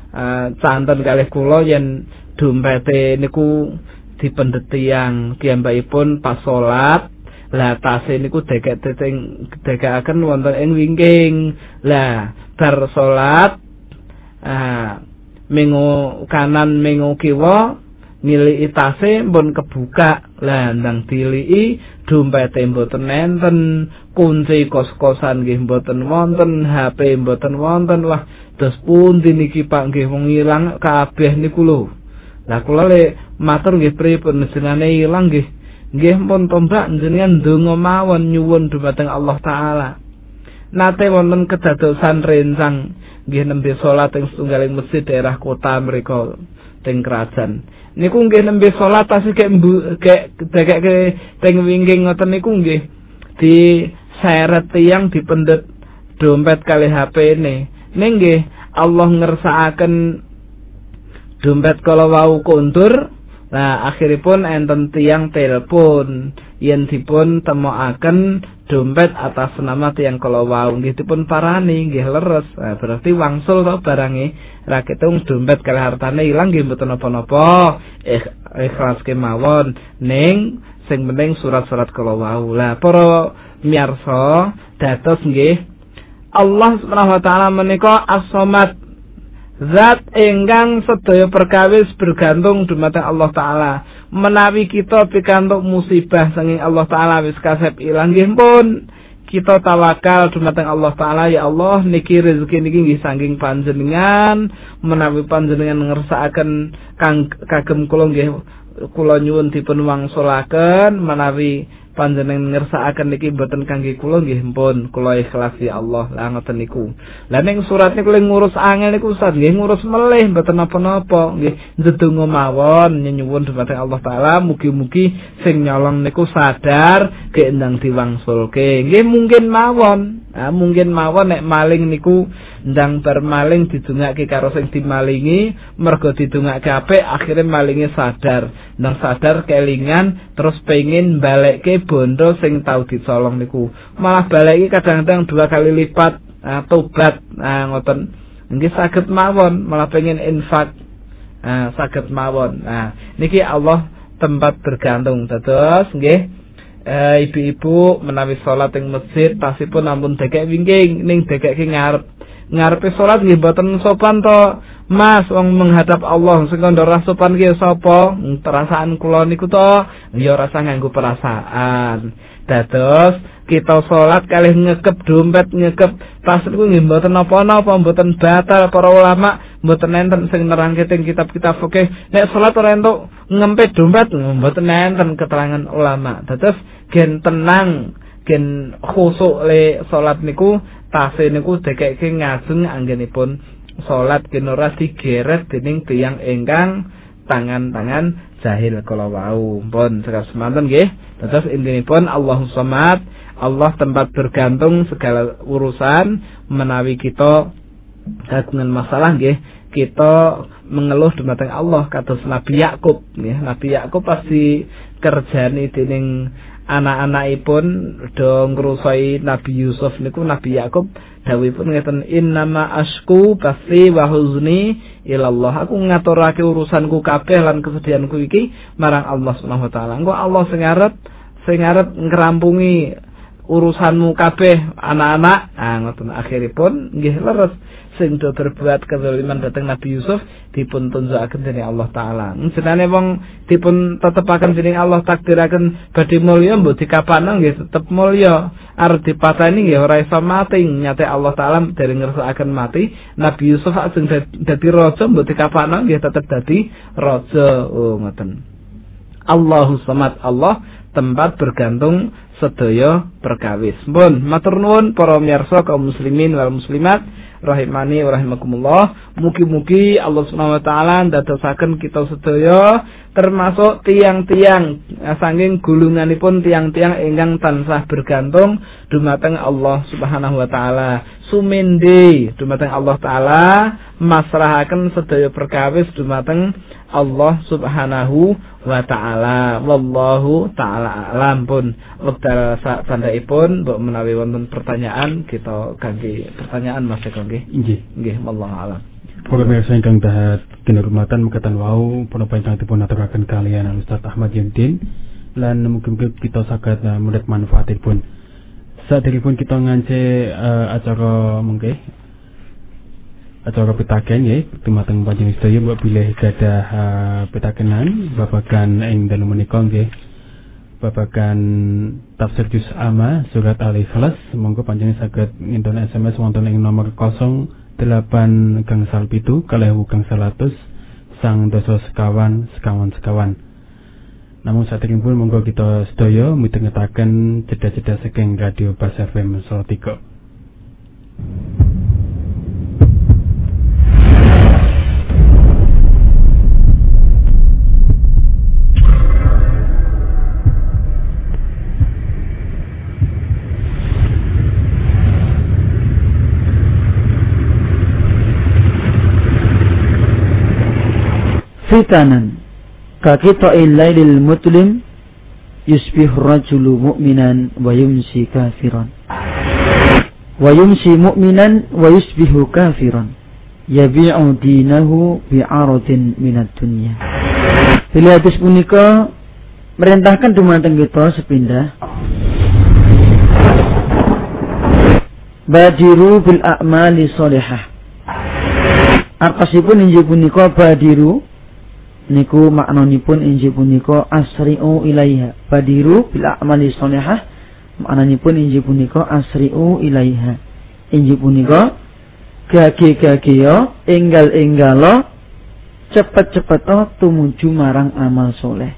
Uh, canten kalih kula yen dompete niku dipendet tiyang piyambakipun pas salat Lah tase niku dekek teteng dekekaken wonten ing wingking. Lah bar salat ah mengo kanan mengo kiwa niliki tase pun kebuka. Lah ndang diliki dompete mboten nenten, kunci kos-kosan nggih mboten wonten, HP mboten wonten. Wah, dos pundi niki Pak nggih wong ilang kabeh niku lho. Lah kula le matur nggih pripun? Jenenge ilang nggih nggih pun tombak jenengan ndonga mawon nyuwun dumateng Allah taala. Nate wonten kedadosan rencang nggih nembe salat ing setunggaling masjid daerah kota mriku teng kerajaan. Niku nggih nembe salat tasih kek kek dekek ke teng wingking ngoten niku nggih di seret tiyang dipendet dompet kali HP ini nggih Allah ngersakaken dompet kalau wau kontur Nah, akhiripun enten tiang telepon yen dipun temokaken dompet atas nama tiang kalau wau nggih dipun parani nggih leres. Nah, berarti wangsul to barange ra ketung dompet kali hartane ilang nggih mboten napa-napa. Eh, ikhlas kemawon ning sing penting surat-surat kalau wau. Lah para miyarsa dados nggih Allah Subhanahu wa taala menika as-samad Zat enggang sedaya perkawis bergantung dumateng Allah taala. Menawi kita pikantuk musibah sanging Allah taala wis kasep ilang. Nggih pun kita tawakal dumateng Allah taala. Ya Allah niki rezeki niki nggih saking panjenengan. Menawi panjenengan ngersakaken kagem kula nggih kula nyuwun dipun wangsulaken. Menawi panjenengan ngersakaken niki mboten kangge kula nggih pun kula ikhlas ya Allah. Lah ngoten niku. Lah ning surat niku ngurus angel niku Ustaz nggih ngurus melih mboten napa-napa nggih. Ndedonga mawon nyuwun dumateng Allah taala. Mugi-mugi sing nyolong niku sadar keendang diwangsulke. Nggih mungkin mawon nah, mungkin mawon nek maling niku ndang bar maling didungake karo sing dimalingi mergo didungake apik akhire malinge sadar. Ndang sadar kelingan terus pengin balekke bondo sing tau dicolong niku. Malah baleki kadang-kadang dua kali lipat nah, tobat nah ngoten. Nggih saged mawon malah pengen infak. Nah saged mawon. Nah niki Allah tempat bergantung. Terus nggih ibu-ibu menawi salat ing masjid tasipun ampun dekek wingking ning dekek ngarep. Ngarepe salat nggih boten sopan to? Mas wong menghadap Allah sing kandha sopan ki sapa? Perasaan kula niku to? Ya rasa nganggo perasaan dados kita salat kalih ngekep dompet ngekep tas niku nggih mboten napa-napa mboten batal para ulama mboten enten sing nerangke teng kitab-kitab fikih. Nek salat ora entuk ngempet dompet mboten enten keterangan ulama. Dados gen tenang gen khusuk le salat niku tase niku dekeke ngajeng anggenipun salat gen ora digeret dening tiyang ingkang tangan-tangan jahil kala wau. Pun sekas semanten nggih terus intinipun Allahu samad Allah tempat bergantung segala urusan menawi kita kagungan masalah nggih kita mengeluh dumateng Allah kados Nabi Yakub nggih. Nabi Yakub pasti kerjani dening anak-anakipun do ngrusoi Nabi Yusuf niku Nabi Yakub dawuhipun ngeten innama asku basi wa huzni ilallah aku ngaturake urusanku kabeh lan kesedihanku iki marang Allah Subhanahu wa taala. Engko Allah sing arep sing arep ngrampungi urusanmu kabeh anak-anak ah ngoten akhiripun nggih leres sing do berbuat kezaliman dhateng Nabi Yusuf dipun tunjukaken dening Allah taala. Jenenge wong dipun tetepaken dening Allah takdiraken badhe mulya mbok dikapana nggih tetep mulya. Arep dipateni nggih ora iso mati. Nyate Allah taala dari ngersakaken mati. Nabi Yusuf ajeng dadi raja mbok dikapana nggih tetep dadi raja. Oh ngoten. Allahu samad Allah tempat bergantung sedaya perkawis. Pun matur nuwun para miyarsa kaum muslimin wal muslimat rahimani wa rahimakumullah. Mugi-mugi Allah Subhanahu wa taala ndadosaken kita sedaya termasuk tiang-tiang saking gulunganipun tiang-tiang ingkang tansah bergantung dumateng Allah Subhanahu wa taala. Sumende dumateng Allah taala masrahaken sedaya perkawis dumateng Allah Subhanahu wa taala. Wallahu taala alam pun wekdal tandhaipun mbok menawi wonten pertanyaan kita ganti pertanyaan Mas Eko nggih. Nggih. Nggih, wallahu alam. Para pemirsa ingkang dahat kinurmatan mekaten wau punapa ingkang dipun aturaken kalian Ustaz Ahmad Yudin lan mugi-mugi kita saged uh, murid manfaatipun. Saderipun kita ngance uh, acara mungkin acara pitaken ya. Dumateng panjenengan sedaya mbok bilih gadah uh, pitakenan babagan ing dalem menika nggih. Babagan tafsir juz ama surat al-ikhlas. Monggo panjenengan saged nginten SMS wonten ing nomor 08 gangsal pitu kalih gangsal atus sang dosa sekawan sekawan sekawan. Namun saat ini pun monggo kita sedaya mitengetaken jeda-jeda saking radio Bas FM Salatiga. Fitanan. Kakita'il lailil mutlim yusbih rajulu mu'minan wa yumsi kafiran. Wa yumsi mu'minan wa yusbihu kafiran. Yabi'u dinahu bi'aradin minat dunya. Bila hadis punika merintahkan dumateng kita sepindah. Badiru bil a'mali solehah Arkasipun injil punika badiru niku maknanipun injil punika asri'u ilaiha badiru bil a'mali shalihah maknanipun injil punika asri'u ilaiha injil punika gage-gageya enggal-enggalo cepet-cepet tumuju marang amal soleh.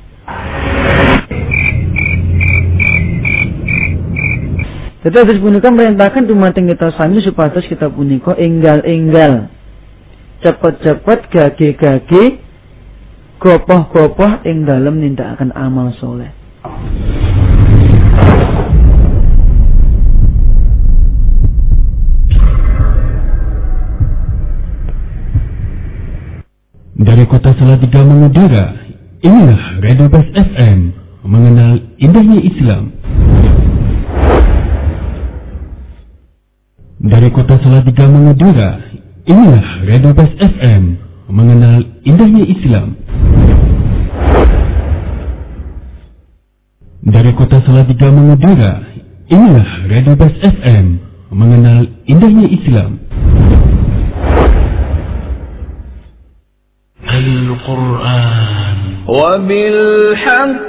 Tetapi punika merintahkan dumateng kita sami supados kita punika enggal-enggal. Cepet-cepet gage-gage gopoh-gopoh ing dalem nindakaken amal soleh. Dari kota Salatiga mengudara, inilah Radio Bas FM mengenal indahnya Islam. Dari kota Salatiga mengudara, inilah Radio Bas FM mengenal indahnya Islam. Dari kota Salatiga mengudara, inilah Radio Bas FM, mengenal indahnya Islam. القرآن وبالحق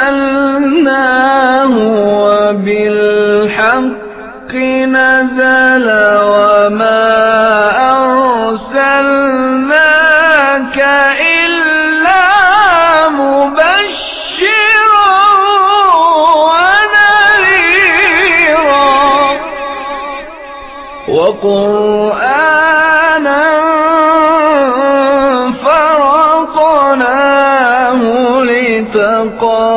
أنزلناه وبالحق نزل وما قرآنا فرقناه لتقام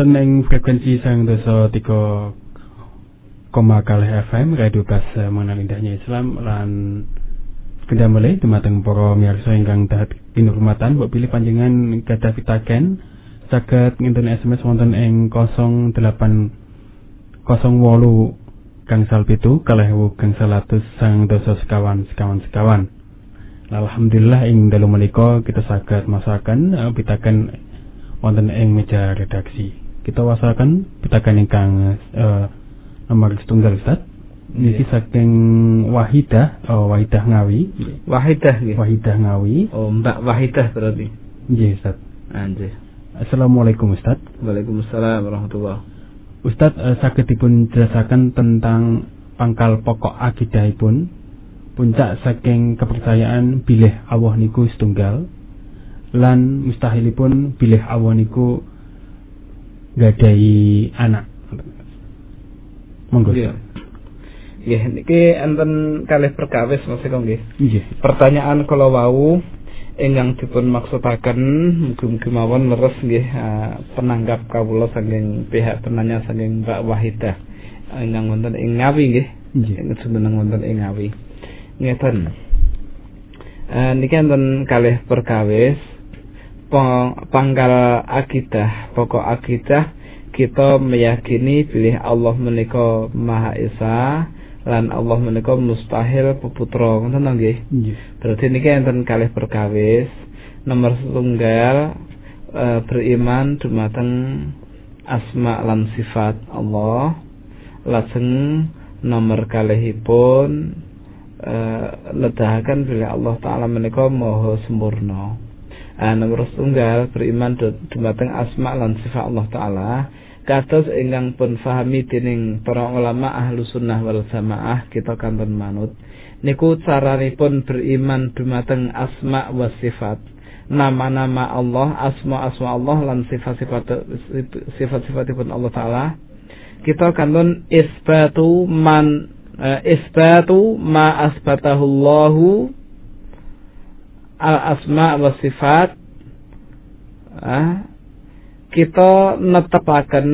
wonten ing frekuensi sang dasa tiga koma kalih FM Radio Bas eh, mengenal indahnya Islam lan kendha malih dumateng para miyarsa ingkang dahat kinurmatan. Mbok pilih panjenengan gadah pitaken. Saged ngenten SMS wonten ing 08 08 gangsal pitu kalih ewu gangsal atus sang dasa sekawan sekawan sekawan. Alhamdulillah ing dalu menika kita saged masakan uh, pitaken wonten ing meja redaksi. Kita wasaken pitaken ingkang uh, nomor setunggal Ustaz. Niki saking Wahidah, oh, Wahidah Ngawi. Wahidah nggih. Wahidah Ngawi. Oh, Mbak Wahidah berarti. Nggih, Ustaz. Anjir. Assalamualaikum Ustaz. Waalaikumsalam warahmatullahi Ustaz uh, saged dipun jelasaken tentang pangkal pokok akidahipun puncak saking kepercayaan bilih Allah niku setunggal lan mustahilipun bilih Allah niku gadahi anak. Monggo. Nggih. Nggih, niki enten kalih perkawis Mas Eko nggih. Nggih. Pertanyaan kala wau ingkang dipun maksudaken mugi-mugi mawon leres nggih eh, penanggap kawula saking pihak penanya saking Mbak Wahidah ingkang wonten ing Ngawi nggih. Nggih. Ing semeneng wonten ing Ngawi. Ngeten. Eh niki enten kalih perkawis pangkal akidah, pokok akidah kita meyakini bilih Allah menika Maha Esa lan Allah menika mustahil peputra ngoten to nggih. Berarti niki enten kalih perkawis. Nomor setunggal eh, beriman dumateng asma lan sifat Allah. Lajeng nomor kalihipun eh, nedahaken bilih Allah taala menika maha sempurna. Ah, nomor setunggal beriman du- dumateng asma lan sifat Allah taala. Kados ingkang pun fahami dening para ulama ahlu sunnah wal jamaah kita kanton manut. Niku caranipun beriman dumateng asma wa sifat. Nama-nama Allah asma-asma Allah lan sifat-sifat sifat-sifatipun Allah taala. Kita kanton isbatu man eh, isbatu ma asbatahu Allahu al asma wa sifat ah, kita netepaken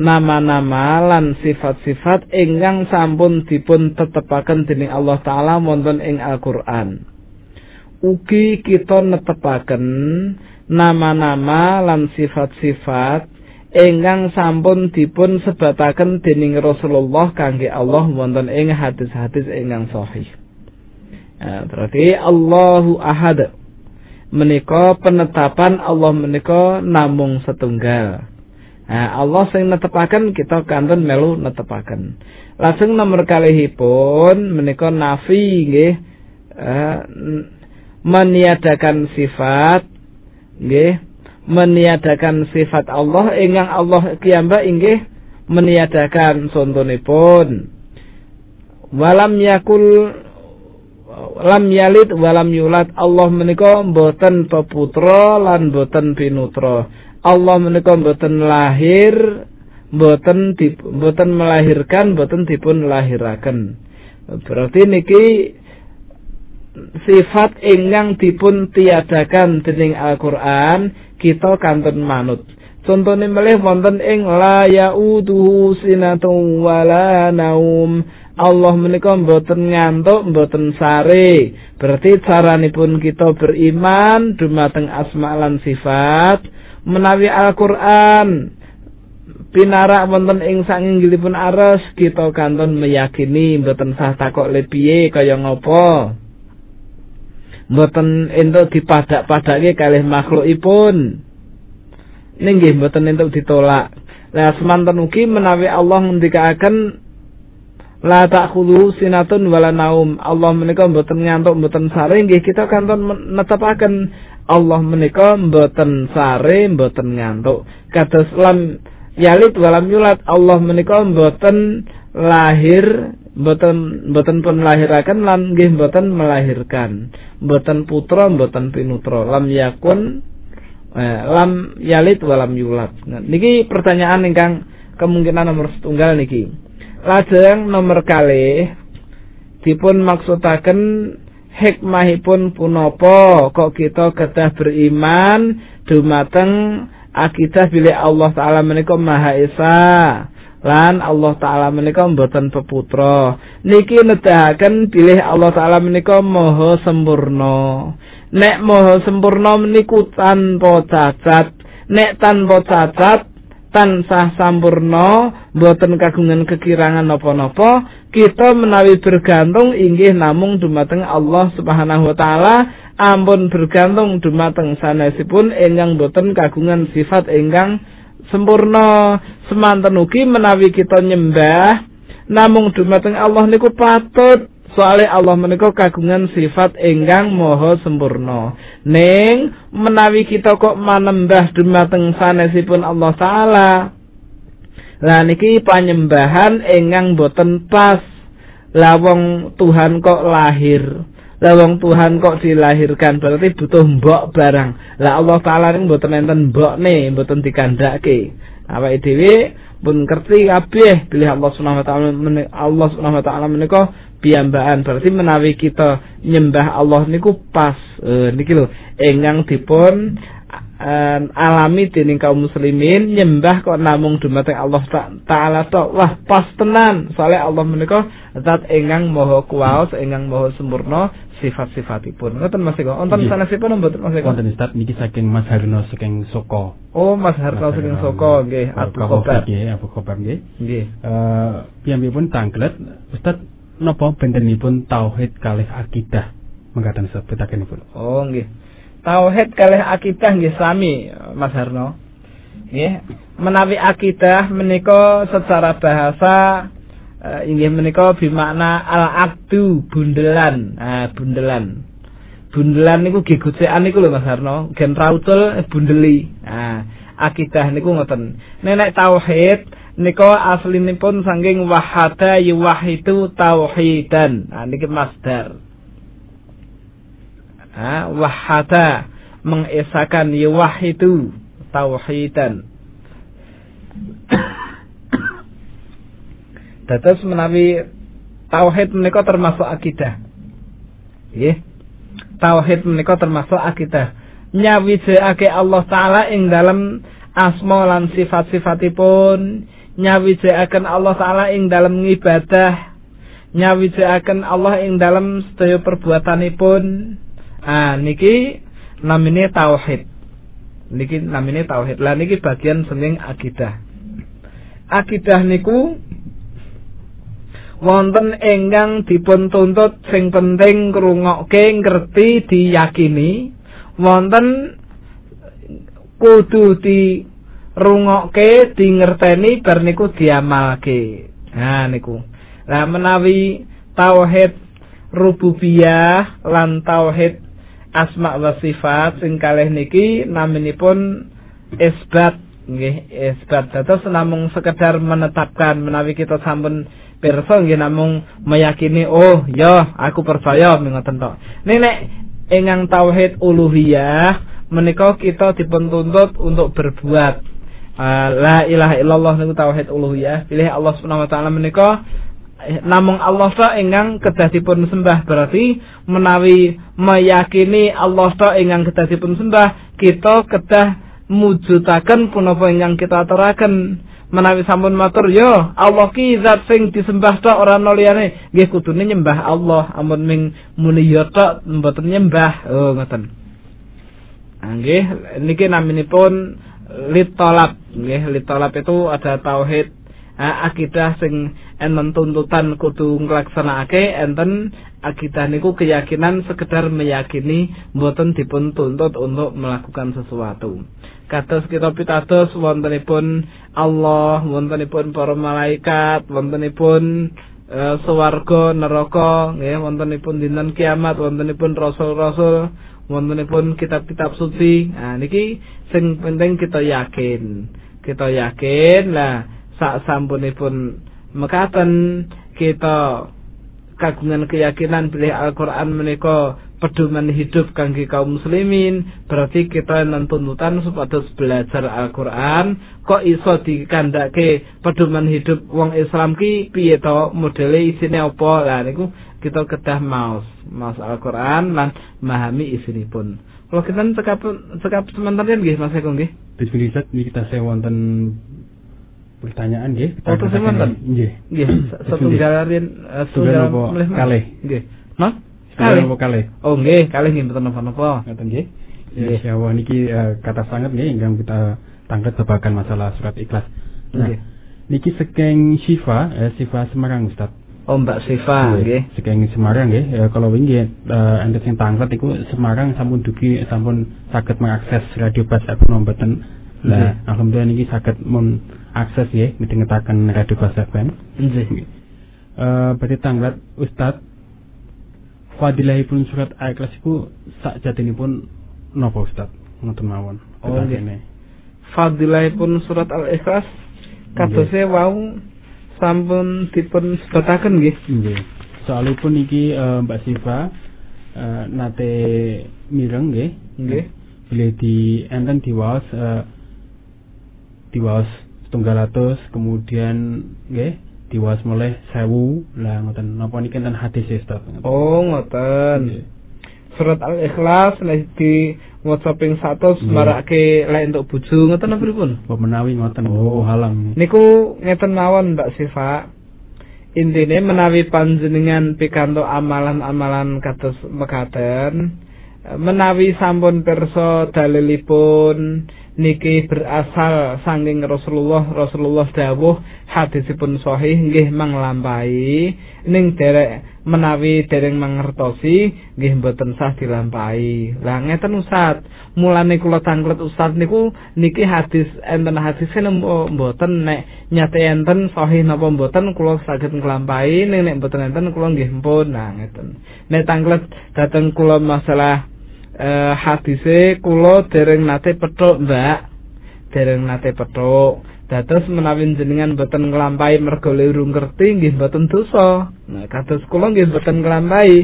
nama-nama lan sifat-sifat ingkang sampun dipun tetepaken dening Allah taala wonten ing Al-Qur'an. Ugi kita netepaken nama-nama lan sifat-sifat ingkang sampun dipun sebataken dening Rasulullah kangge Allah wonten ing hadis-hadis ingkang sahih. Nah, berarti Allahu Ahad menika penetapan Allah menika namung setunggal. Nah, Allah sing netepaken kita kanten melu netepaken. Lajeng nomor kalihipun menika nafi nggih eh, meniadakan sifat nggih meniadakan sifat Allah ingkang Allah kiyambak inggih meniadakan contonipun walam yakul lam yalid walam yulad. Allah menika mboten peputra lan mboten pinutra. Allah menika mboten lahir mboten mboten melahirkan mboten dipun lahiraken. Berarti niki sifat ingkang dipun tiadakan dening Al-Qur'an kita kantun manut. Contohnya melih wonten ing la yauduhu sinatun wala naum Allah menika mboten ngantuk mboten sare. Berarti caranipun kita beriman dumateng asma lan sifat menawi Al-Qur'an pinarak wonten ing sanginggilipun ares kita kanton meyakini mboten sah takok le piye kaya ngopo. Mboten entuk dipadak-padake kalih makhlukipun. Ning nggih mboten entuk ditolak. Lah semanten ugi menawi Allah ngendikaaken la ta'khudhu sinatun wala naum. Allah menika mboten ngantuk mboten sare nggih kita kanton netepaken Allah menika mboten sare mboten ngantuk. Kados lam yalit walam yulat Allah menika mboten lahir mboten mboten pun lahiraken lan nggih mboten melahirkan. Mboten putra mboten pinutra. Lam yakun eh, lam yalit walam yulat. Nah, niki pertanyaan ingkang kemungkinan nomor setunggal niki. Lajeng nomor kali dipun maksudaken hikmahipun punapa kok kita kedah beriman dumateng akidah bilih Allah taala menika Maha Esa lan Allah taala menika mboten peputra. Niki nedahaken bilih Allah taala menika maha sempurna. Nek maha sempurna meniku tanpa cacat nek tanpa cacat tansah sampurna boten kagungan kekirangan napa-napa kita menawi bergantung inggih namung dumateng Allah Subhanahu wa taala ampun bergantung dumateng sanesipun ingkang boten kagungan sifat ingkang sempurna semanten ugi menawi kita nyembah namung dumateng Allah niku patut soalnya Allah menika kagungan sifat ingkang maha sempurna. Ning menawi kita kok manembah dumateng sanesipun Allah taala lah niki panyembahan ingkang boten pas. Lawong Tuhan kok lahir lawong Tuhan kok dilahirkan berarti butuh mbok barang. Lah Allah taala ning boten enten mbok nih boten dikandhake. Awake dhewe pun ngerti kabeh bilih Allah Subhanahu wa taala Allah Subhanahu wa taala menika piyambakan. Berarti menawi kita nyembah Allah niku pas e, niki lho. Ingkang dipun e, alami dening kaum muslimin nyembah kok namung dumateng Allah taala tok. Wah pas tenan. Soalnya Allah menika zat ingkang maha kuwaos ingkang maha sempurna sifat-sifatipun. Ngoten Mas Eko? Wonten sanesipun mboten Mas Eko? Wonten Ustaz. Niki saking Mas Harno saking Soko. Oh Mas Harno saking Soko. Nggih Abu Khobar. nggih Abu Khobar nggih. Nggih. Eh piyambakipun tanglet. Ustaz napa bentenipun tauhid kalih akidah? Mengatakan sebutakenipun oh nggih. Tauhid kalih akidah nggih sami Mas Harno. Nggih. Menawi akidah menika secara bahasa uh, inggih menika bimakna al-aqdu bundelan. Ah bundelan. Bundelan niku gegocekan niku lho Mas Harno. Gen rautul eh, bundeli. Ah akidah niku ngoten. Nenek tauhid nika aslinipun saking wahada yuwahidu tauhidan nah niki masdar ha wahada mengesakan yuwahidu tauhidan (coughs) Dados menawi tauhid menika termasuk akidah. Nggih. Tauhid menika termasuk akidah. Nyawijake Allah taala ing dalam asma lan sifat-sifatipun nyawijakaken Allah taala ing dalam ibadah nyawijakaken Allah ing dalam sedaya perbuatanipun. Ah niki namine tauhid. Niki namine tauhid. Lah niki bagian senging akidah. Akidah niku wonten ingkang dipun tuntut sing penting ngrungokke ngerti diyakini. Wonten kudu di rungokke di ngerteni bar niku diamalke. Nah niku. Lah menawi tauhid rububiyah lan tauhid asma wa sifat sing kalih niki naminipun isbat nggih isbat dados namung sekedar menetapkan menawi kita sampun pirsa nggih namung meyakini oh ya aku percaya ngoten tok nek ingkang tauhid uluhiyah menika kita dipuntuntut untuk berbuat uh, la ilaha illallah niku tauhid uluhiyah. Pilih Allah Subhanahu wa taala menika eh, namung Allah ta ingkang kedah dipun sembah. Berarti menawi meyakini Allah ta ingkang kedah dipun sembah kita kedah mujudaken punapa ingkang kita aturaken. Menawi sampun matur yo Allah ki zat sing disembah tok ora ana liyane. Nggih kudune nyembah Allah. Amun ming muni yo tok mboten nyembah. Oh ngoten. Ah, nggih niki naminipun litolab. Nggih litolab itu ada tauhid ah, akidah sing enten tuntutan kudu nglaksanakake enten akidah niku keyakinan sekedar meyakini mboten dipun tuntut untuk melakukan sesuatu. Kados kita pitados wontenipun Allah wontenipun para malaikat wontenipun uh, swarga neraka nggih wontenipun dinten kiamat wontenipun rasul-rasul wontenipun kitab-kitab suci. Nah niki sing penting kita yakin. Kita yakin lah sak sampunipun mekaten kita kagungan keyakinan bilih Al-Qur'an menika pedoman hidup kangge kaum muslimin. Berarti kita enten tuntutan supados belajar Al-Qur'an. Kok iso dikandake pedoman hidup wong Islam ki? Piye to? Modele isine apa? Lah niku kita kedah maos maos Al-Qur'an lan memahami isinipun kalau kita cekap cekap sebentar nggih Mas Eko nggih Bismillah kita saya wonten pertanyaan nggih. Kita Oh, terus katakan- wonten? Nggih. nggih (clears throat) setunggal Setunggal Kalih. nggih Mas kalih apa kalih? oh nggih kalih nggih mboten napa-napa Ngoten nggih. Ya, Nggih. insyaallah niki eh, kata sangat nggih ingkang kita tangkat babagan masalah surat ikhlas. Nah, niki saking Syifa, eh, Syifa Semarang Ustaz. Oh Mbak Siva nggih Saking Semarang nggih, ya, kalau wingi eh, enten sing tangkat iku Semarang sampun dugi sampun saged mengakses radio Bas FM mboten. Lah, alhamdulillah niki saged mun akses nggih midhangetaken radio Bas FM. nggih Eh berarti tanglet Ustaz Fadilahipun surat Al-Ikhlas iku sak jatinipun napa Ustaz? Ngoten mawon. Oh, nggih. Tetapene. fadilahipun surat Al-Ikhlas kadose wau sampun dipun sedetaken nggih. Nggih. Soalipun iki eh, Mbak Siva eh, nate mireng nggih. Nggih. Bila di enten diwaos eh, diwaos setunggal atus kemudian nggih diwaos mulai sewu lah ngoten napa niki enten hadis ya Ustaz. Oh ngoten. Surat Al-Ikhlas nek di maca ping 100 Nggih. marake lek entuk bojo ngoten napa pripun? Menawi ngoten oh halang. Niku ngeten mawon Mbak Siva. Intine menawi panjenengan pikantuk amalan-amalan kados mekaten menawi sampun pirsa dalilipun niki berasal saking Rasulullah Rasulullah dawuh hadisipun sahih nggih manglampahi. Ning derek menawi dereng mangertosi nggih mboten sah dilampahi. Lah ngeten Ustaz. Mulane kula tanglet Ustaz niku niki hadis enten hadis mboten. Nek nyate enten sahih napa mboten kula saged nglampahi. Ning nek mboten enten kula nggih mpun. Nah ngeten. Nek tanglet dateng kula masalah eh hadise kula dereng nate petuk Mbak. Dereng nate petuk. Dados menawi jenengan boten nglampahi mergo urung ngerti nggih boten dosa. Nah kados kula nggih boten nglampahi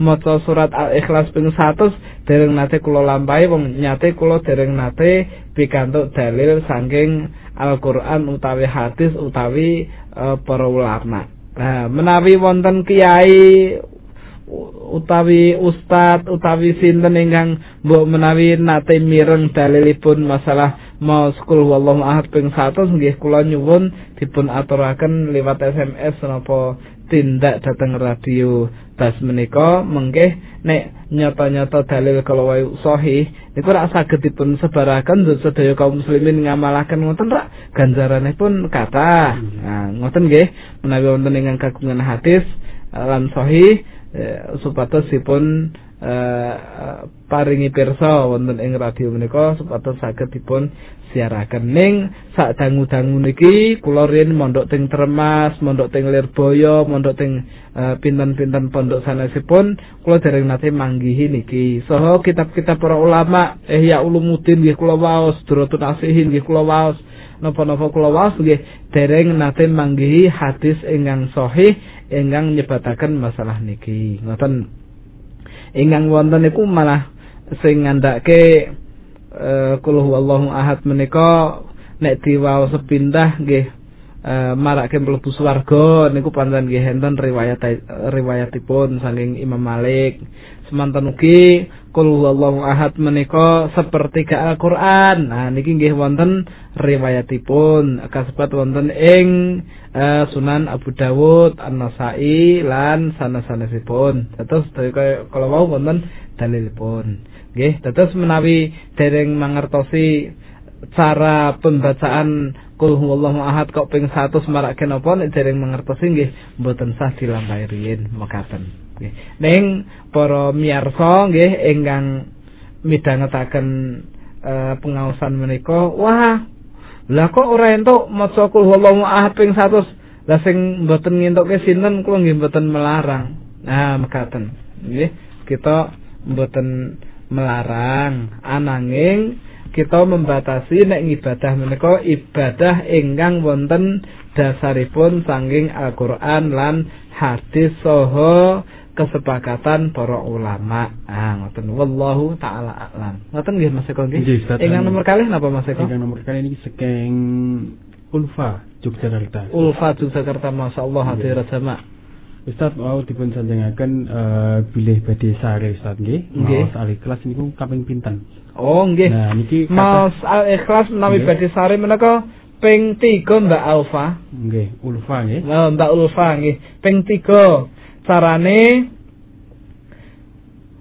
maca surat al-ikhlas ping 100 dereng nate kula lampahi wong nyate kula dereng nate pikantuk dalil saking Al-Qur'an utawi hadis utawi eh, para ulama. Nah menawi wonten kiai utawi ustad utawi sinten ingkang mbok menawi nate mireng dalilipun masalah mau sekul wallahu ahad ping 100 nggih kula nyuwun dipun aturaken liwat SMS napa tindak dateng radio tas menika. Menggih nek nyata-nyata dalil kalau wae sahih niku rak saged dipun sebaraken sedaya kaum muslimin ngamalaken ngoten rak ganjaranipun kathah. Nah ngoten nggih menawi wonten ingkang kagungan hadis eh, lan sahih supados dipun eh, paringi pirsa wonten ing radio menika supados saged dipun siaraken ning sak dangu-dangu niki kula riyen mondok teng Tremas, mondok teng Lirboyo, mondok teng eh, pinten-pinten pondok sanesipun kula dereng nate manggihi niki. Saha kitab-kitab para ulama Ihya Ulumuddin nggih kula waos, Duratun Nasihin nggih kula waos. Napa-napa kula waos nggih dereng nate manggihi hadis ingkang sahih ingkang nyebataken masalah niki. Ngoten. Ingkang wonten niku malah sing ngandhake kul huwallahu ahad menika nek diwaos sepindah nggih eh, marake mlebu swarga niku pancen nggih enten riwayat riwayatipun saking Imam Malik semanten ugi kul huwallahu ahad menika sepertiga Al-Qur'an. Nah niki nggih wonten riwayatipun. Kasebat wonten ing eh, Sunan Abu Dawud An-Nasai lan sanes-sanesipun. Terus kalau mau wonten dalilipun. Nggih terus menawi dereng mangertosi cara pembacaan kul huwallahu ahad kok ping 100 marake napa nek dereng mangertosi nggih mboten sah dilampahi riyin mekaten ning para miyarsa nggih ingkang midhangetaken uh, pengaosan menika wah lah kok ora entuk maca kul huwallahu ahad ping 100 lah sing mboten ngentuke sinten? Kula nggih mboten melarang. Nah mekaten. Nggih kita mboten melarang. Ananging kita membatasi nek ibadah menika ibadah ingkang wonten dasaripun sanging Al-Qur'an lan hadis soho kesepakatan para ulama. Ah ngoten wallahu taala alam. Ngoten nggih Mas Eko nggih. Ingkang nomor kalih napa Mas Eko? Ingkang nomor kalih niki saking Ulfa Yogyakarta. Ulfa Yogyakarta masyaallah hadirat jamaah. Ustaz mau dipun sanjangaken uh, bilih badhe sare Ustaz nggih. Nggih. Maos kelas niku kaping pinten? Oh nggih. Nah niki Mas Al Ikhlas menawi badhe sare menika ping 3 Mbak Alfa. nggih Ulfa nggih. Nah, Mbak Ulfa nggih. Ping 3 carane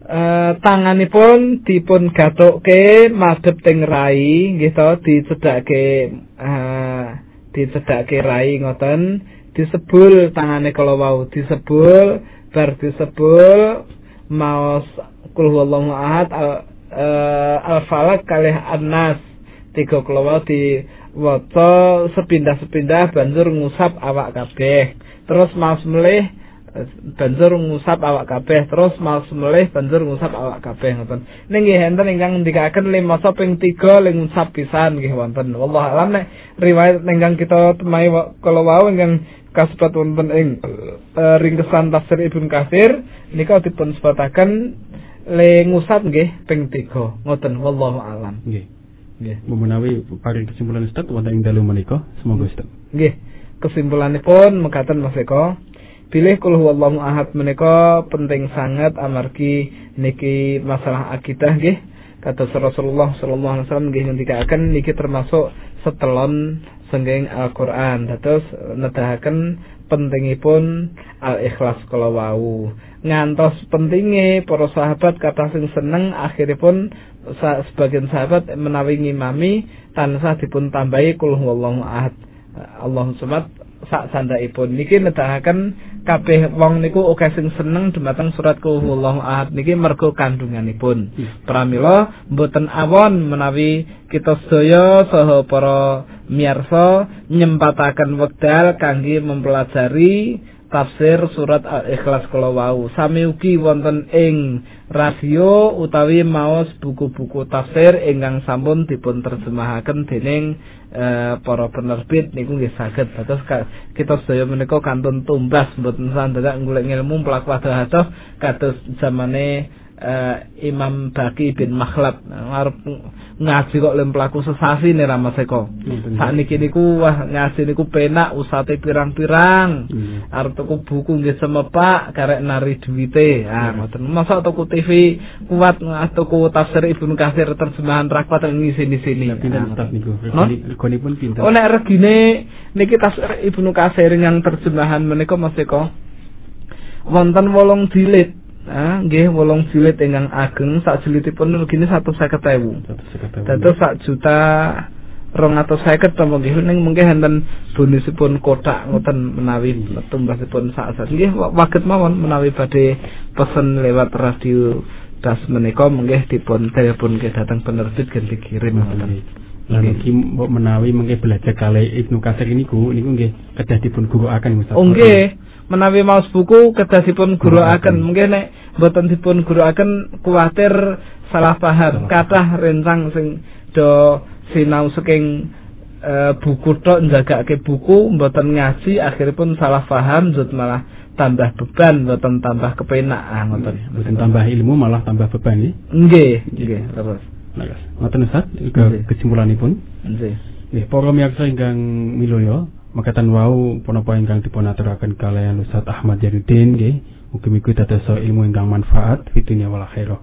eh tanganipun dipun gatokke madhep teng rai nggih to dicedhake eh dicedhake rai ngoten disebul tangane kalau wau disebul bar disebul maos kul huwallahu ahad al, uh, al falak kalih anas tiga kalau wau di waca sepindah-sepindah banjur ngusap awak kabeh. Terus maos melih banjur ngusap awak kabeh terus maos melih banjur ngusap awak kabeh ngoten. Ning nggih enten ingkang ngendikaken lima ping 3 ling ngusap pisan nggih wonten. Wallahu alam nek riwayat ingkang kita temai kalau wau ingkang kasebat wonten ing uh, ringkesan tafsir Ibnu Katsir nika dipun sebataken le ngusap nggih ping 3 ngoten. Wallahu alam. Nggih. nggih. Menawi paring kesimpulan Ustaz wonten ing dalu menika. Semoga Ustaz. nggih. Kesimpulanipun mekaten Mas Eko Pilih kul huwallahu ahad menika penting sangat amargi niki masalah akidah nggih. Kata Rasulullah sallallahu alaihi wasallam nggih ngendikaken niki termasuk setelon senggeng Al-Qur'an. Dados nedahaken pentingipun al-ikhlas kala wau. Ngantos pentinge para sahabat kata sing seneng sa, sebagian sahabat menawi ngimami tansah dipun tambahi kul huwallahu ahad. Allahu samad sak sandakipun niki nedahaken kabeh wong niku oke sing seneng dumateng surat kul huwallahu ahad niki mergo kandunganipun. Pramila mboten awon menawi kita sedaya saha para miyarsa nyempataken wekdal kangge mempelajari tafsir surat Al-Ikhlas kala wau. Sami ugi wonten ing radio utawi maos buku-buku tafsir ingkang sampun dipun terjemahaken dening eh, para penerbit niku nggih saged dados kita sedaya menika kantun tumbas mboten sandadak golek ilmu pelaku adoh kados zamane uh, Imam Baki bin Makhlab ngarep ngaji kok lem pelaku sesasi nih Rama Seko. Saat niku wah ngaji niku penak usate pirang-pirang. Hmm. Arep tuku buku nggih semepak karek nari duwite. Ah ngoten. Masa tuku TV kuat tuku tafsir Ibnu Katsir terjemahan rapat ngisi di sini. No? Regonipun pinten? Oh nek regine niki tafsir Ibnu Katsir yang terjemahan menika Mas Eko wonten wolong jilid. Ah, nggih wolong jilid ingkang ageng sak jilidipun regine 150.000. Dados sak juta rong atau seket tambah nggih? Ning mungkin enten bonisipun kotak ngoten menawi tumbasipun sak sak nggih waget mawon menawi badhe pesen lewat radio das menika mungkin dipun telepon ke datang penerbit gen dikirim ngoten. Lan iki mbok menawi mengke belajar kali Ibnu Katsir niku niku nggih kedah dipun guruaken Ustaz. Oh nggih, menawi maos buku kedah dipun guruaken mungkin nek mboten dipun guruaken kuwatir salah paham kathah rencang sing do sinau saking e, buku tok njagake buku mboten ngaji akhiripun salah paham zut malah tambah beban mboten tambah kepenak. Ah ngoten. Mboten tambah ilmu malah tambah beban nggih. nggih nggih. terus. Ngoten Ustaz, kesimpulanipun. nggih. Para miyarsa ingkang milaya, Mekatan wau punapa ingkang dipun aturaken kaliyan Ustaz Ahmad Jadudin nggih. Mugi-mugi dados ilmu ingkang manfaat fi dunya wal akhirah.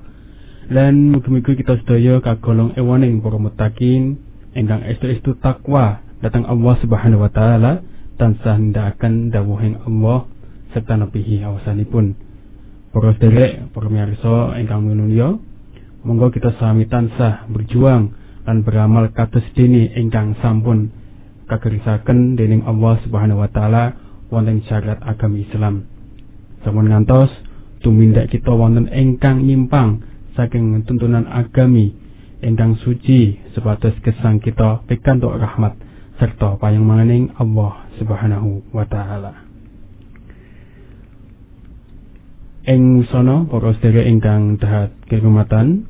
Lan mugi-mugi kita sedaya kagolong ewaning para mutakin ingkang estu-estu takwa datang Allah Subhanahu wa taala tansah nindakaken dawuhing Allah serta nepihi awasanipun. Para sedherek, para miyarsa ingkang minulya, monggo kita sami tansah berjuang lan beramal kados dene ingkang sampun kagerisaken dening Allah Subhanahu wa taala wonten syarat agami Islam. Sampun ngantos tumindak kita wonten ingkang nyimpang saking tuntunan agami ingkang suci sebatas kesang kita pikantuk rahmat serta payung manganing Allah Subhanahu wa taala. Ing sono para sedherek ingkang dahat kehormatan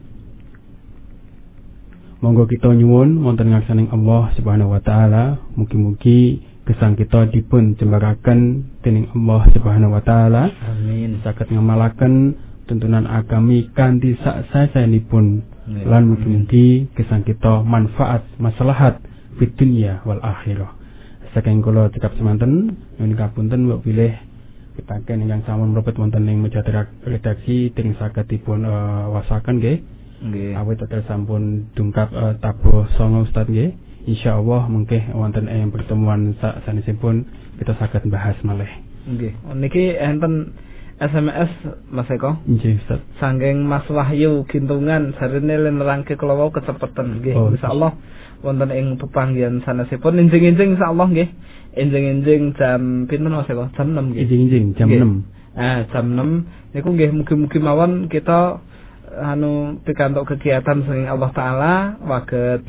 Monggo kita nyuwun wonten ngaksaning Allah Subhanahu wa taala, mugi-mugi gesang kita dipun jembaraken dening Allah Subhanahu wa taala. Amin. Saged ngamalaken tuntunan agami kanthi sak saesaenipun lan mugi-mugi gesang kita manfaat maslahat fid dunya wal akhirah. Saking kula cekap semanten nyuwun kapunten mbok pilih pitaken ingkang sampun mlebet wonten ing meja redaksi ting saged dipun uh, wasaken nggih. Nggih. awit tetel sampun dungkap uh, tabuh songo Ustaz nggih. Insyaallah mungkin wonten ing pertemuan sak sanesipun kita saged bahas malih. Nggih. Niki enten SMS Mas Eko. Nggih Ustaz. Sanggeng Mas Wahyu Gintungan sarene nerangke kula wau kecepeten nggih. Oh, Insyaallah wonten ing pepanggihan sanesipun injing-injing insyaallah nggih. Injing-injing jam pinten Mas Eko? Jam 6 nggih. Izin-izin jam Nggih. 6. Ah, jam 6 niku nggih mugi-mugi mawon kita anu pikantuk kegiatan saking Allah taala waget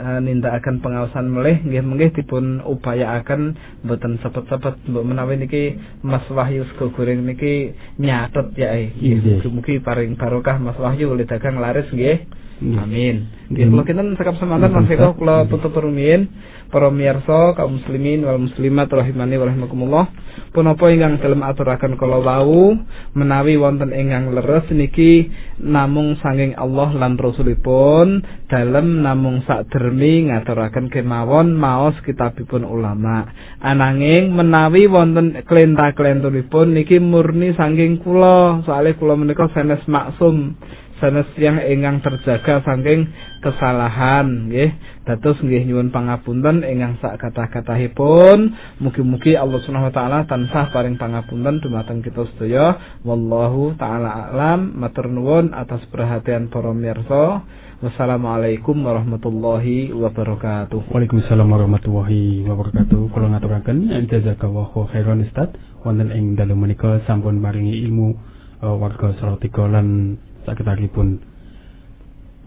uh, nindakaken pengawasan melih nggih menggih dipun upayaaken mboten sepet-sepet mbok menawi niki Mas Wahyu sego goreng niki nyatet ya eh mugi-mugi paring barokah Mas Wahyu oleh dagang laris nggih. Amin. Nggih. nggih kula kinten sekap semanten Mas Eko kula tutup rumiyin para miyarsa kaum muslimin wal muslimat rahimani wa rahimakumullah punapa ingkang dalem aturaken kala wau menawi wonten ingkang leres niki namung sanging Allah lan Rasulipun dalem namung sakdermi ngaturaken kemawon maos kitabipun ulama. Ananging menawi wonten klenta-klentunipun niki murni sanging kula soalnya kula menika sanes maksum sanes yang ingkang terjaga saking kesalahan nggih. Dados nggih nyuwun pangapunten ingkang sak kathah-kathahipun. Mugi-mugi Allah Subhanahu wa taala tansah paring pangapunten dumateng kita sedaya. Wallahu taala alam. Matur nuwun atas perhatian para mirsa. Wassalamualaikum warahmatullahi wabarakatuh. Waalaikumsalam warahmatullahi wabarakatuh. Kula ngaturaken jazakallahu khairan Ustaz. Wonten ing dalu menika sampun maringi ilmu uh, warga Salatiga lan sakitaripun.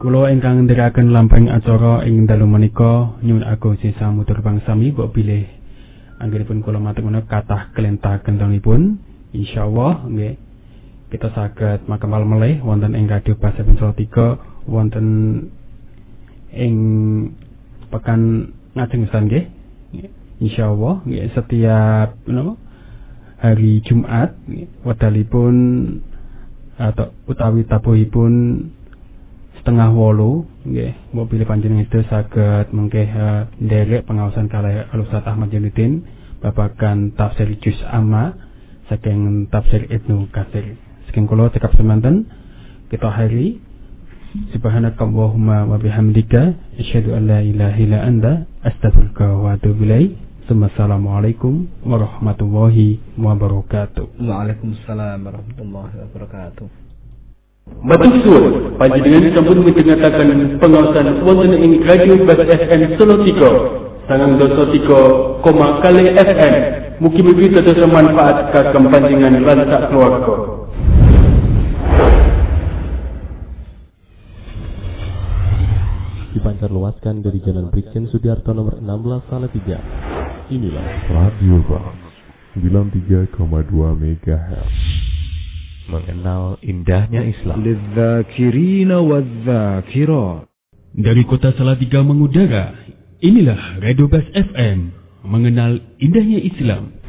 Kula ingkang ndherekaken lampahing acara ing dalu menika nyuwun agung sisa mutur bangsami mbok bilih anggenipun kula matur menawa kathah kelentah kendangipun insyaallah nggih kita saged makamal melih wonten ing radio Pasar Salatiga wonten ing pekan ngajeng pisan nggih. Insyaallah nggih setiap napa hari Jumat wedalipun atau utawi tabuhipun setengah wolu nggih mbok pilih panjenengan itu saged mengke uh, nderek pengawasan kalih Ustaz Ahmad Jainuddin babagan tafsir juz amma saking tafsir Ibnu Katsir. Saking kula cekap semanten kita hari Subhanakallahumma wa bihamdika asyhadu an la ilaha illa anta astaghfiruka wa atubu ilaik. Assalamualaikum warahmatullahi wabarakatuh. Waalaikumsalam warahmatullahi wabarakatuh Batuk suwun, panjenengan sampun midhangetaken pengawasan wonten ing Radio Bas FM Solo 3. Sangang dosa 3, koma kali FM. Mugi-mugi dados manfaat kagem panjenengan lan sak keluarga. Dipancar luaskan dari Jalan Brigjen Sudiarto nomor 16 Salatiga. Inilah Radio bang 93,2 MHz Mengenal indahnya Islam. Dari kota Salatiga mengudara Inilah Radio Bas FM Mengenal indahnya Islam.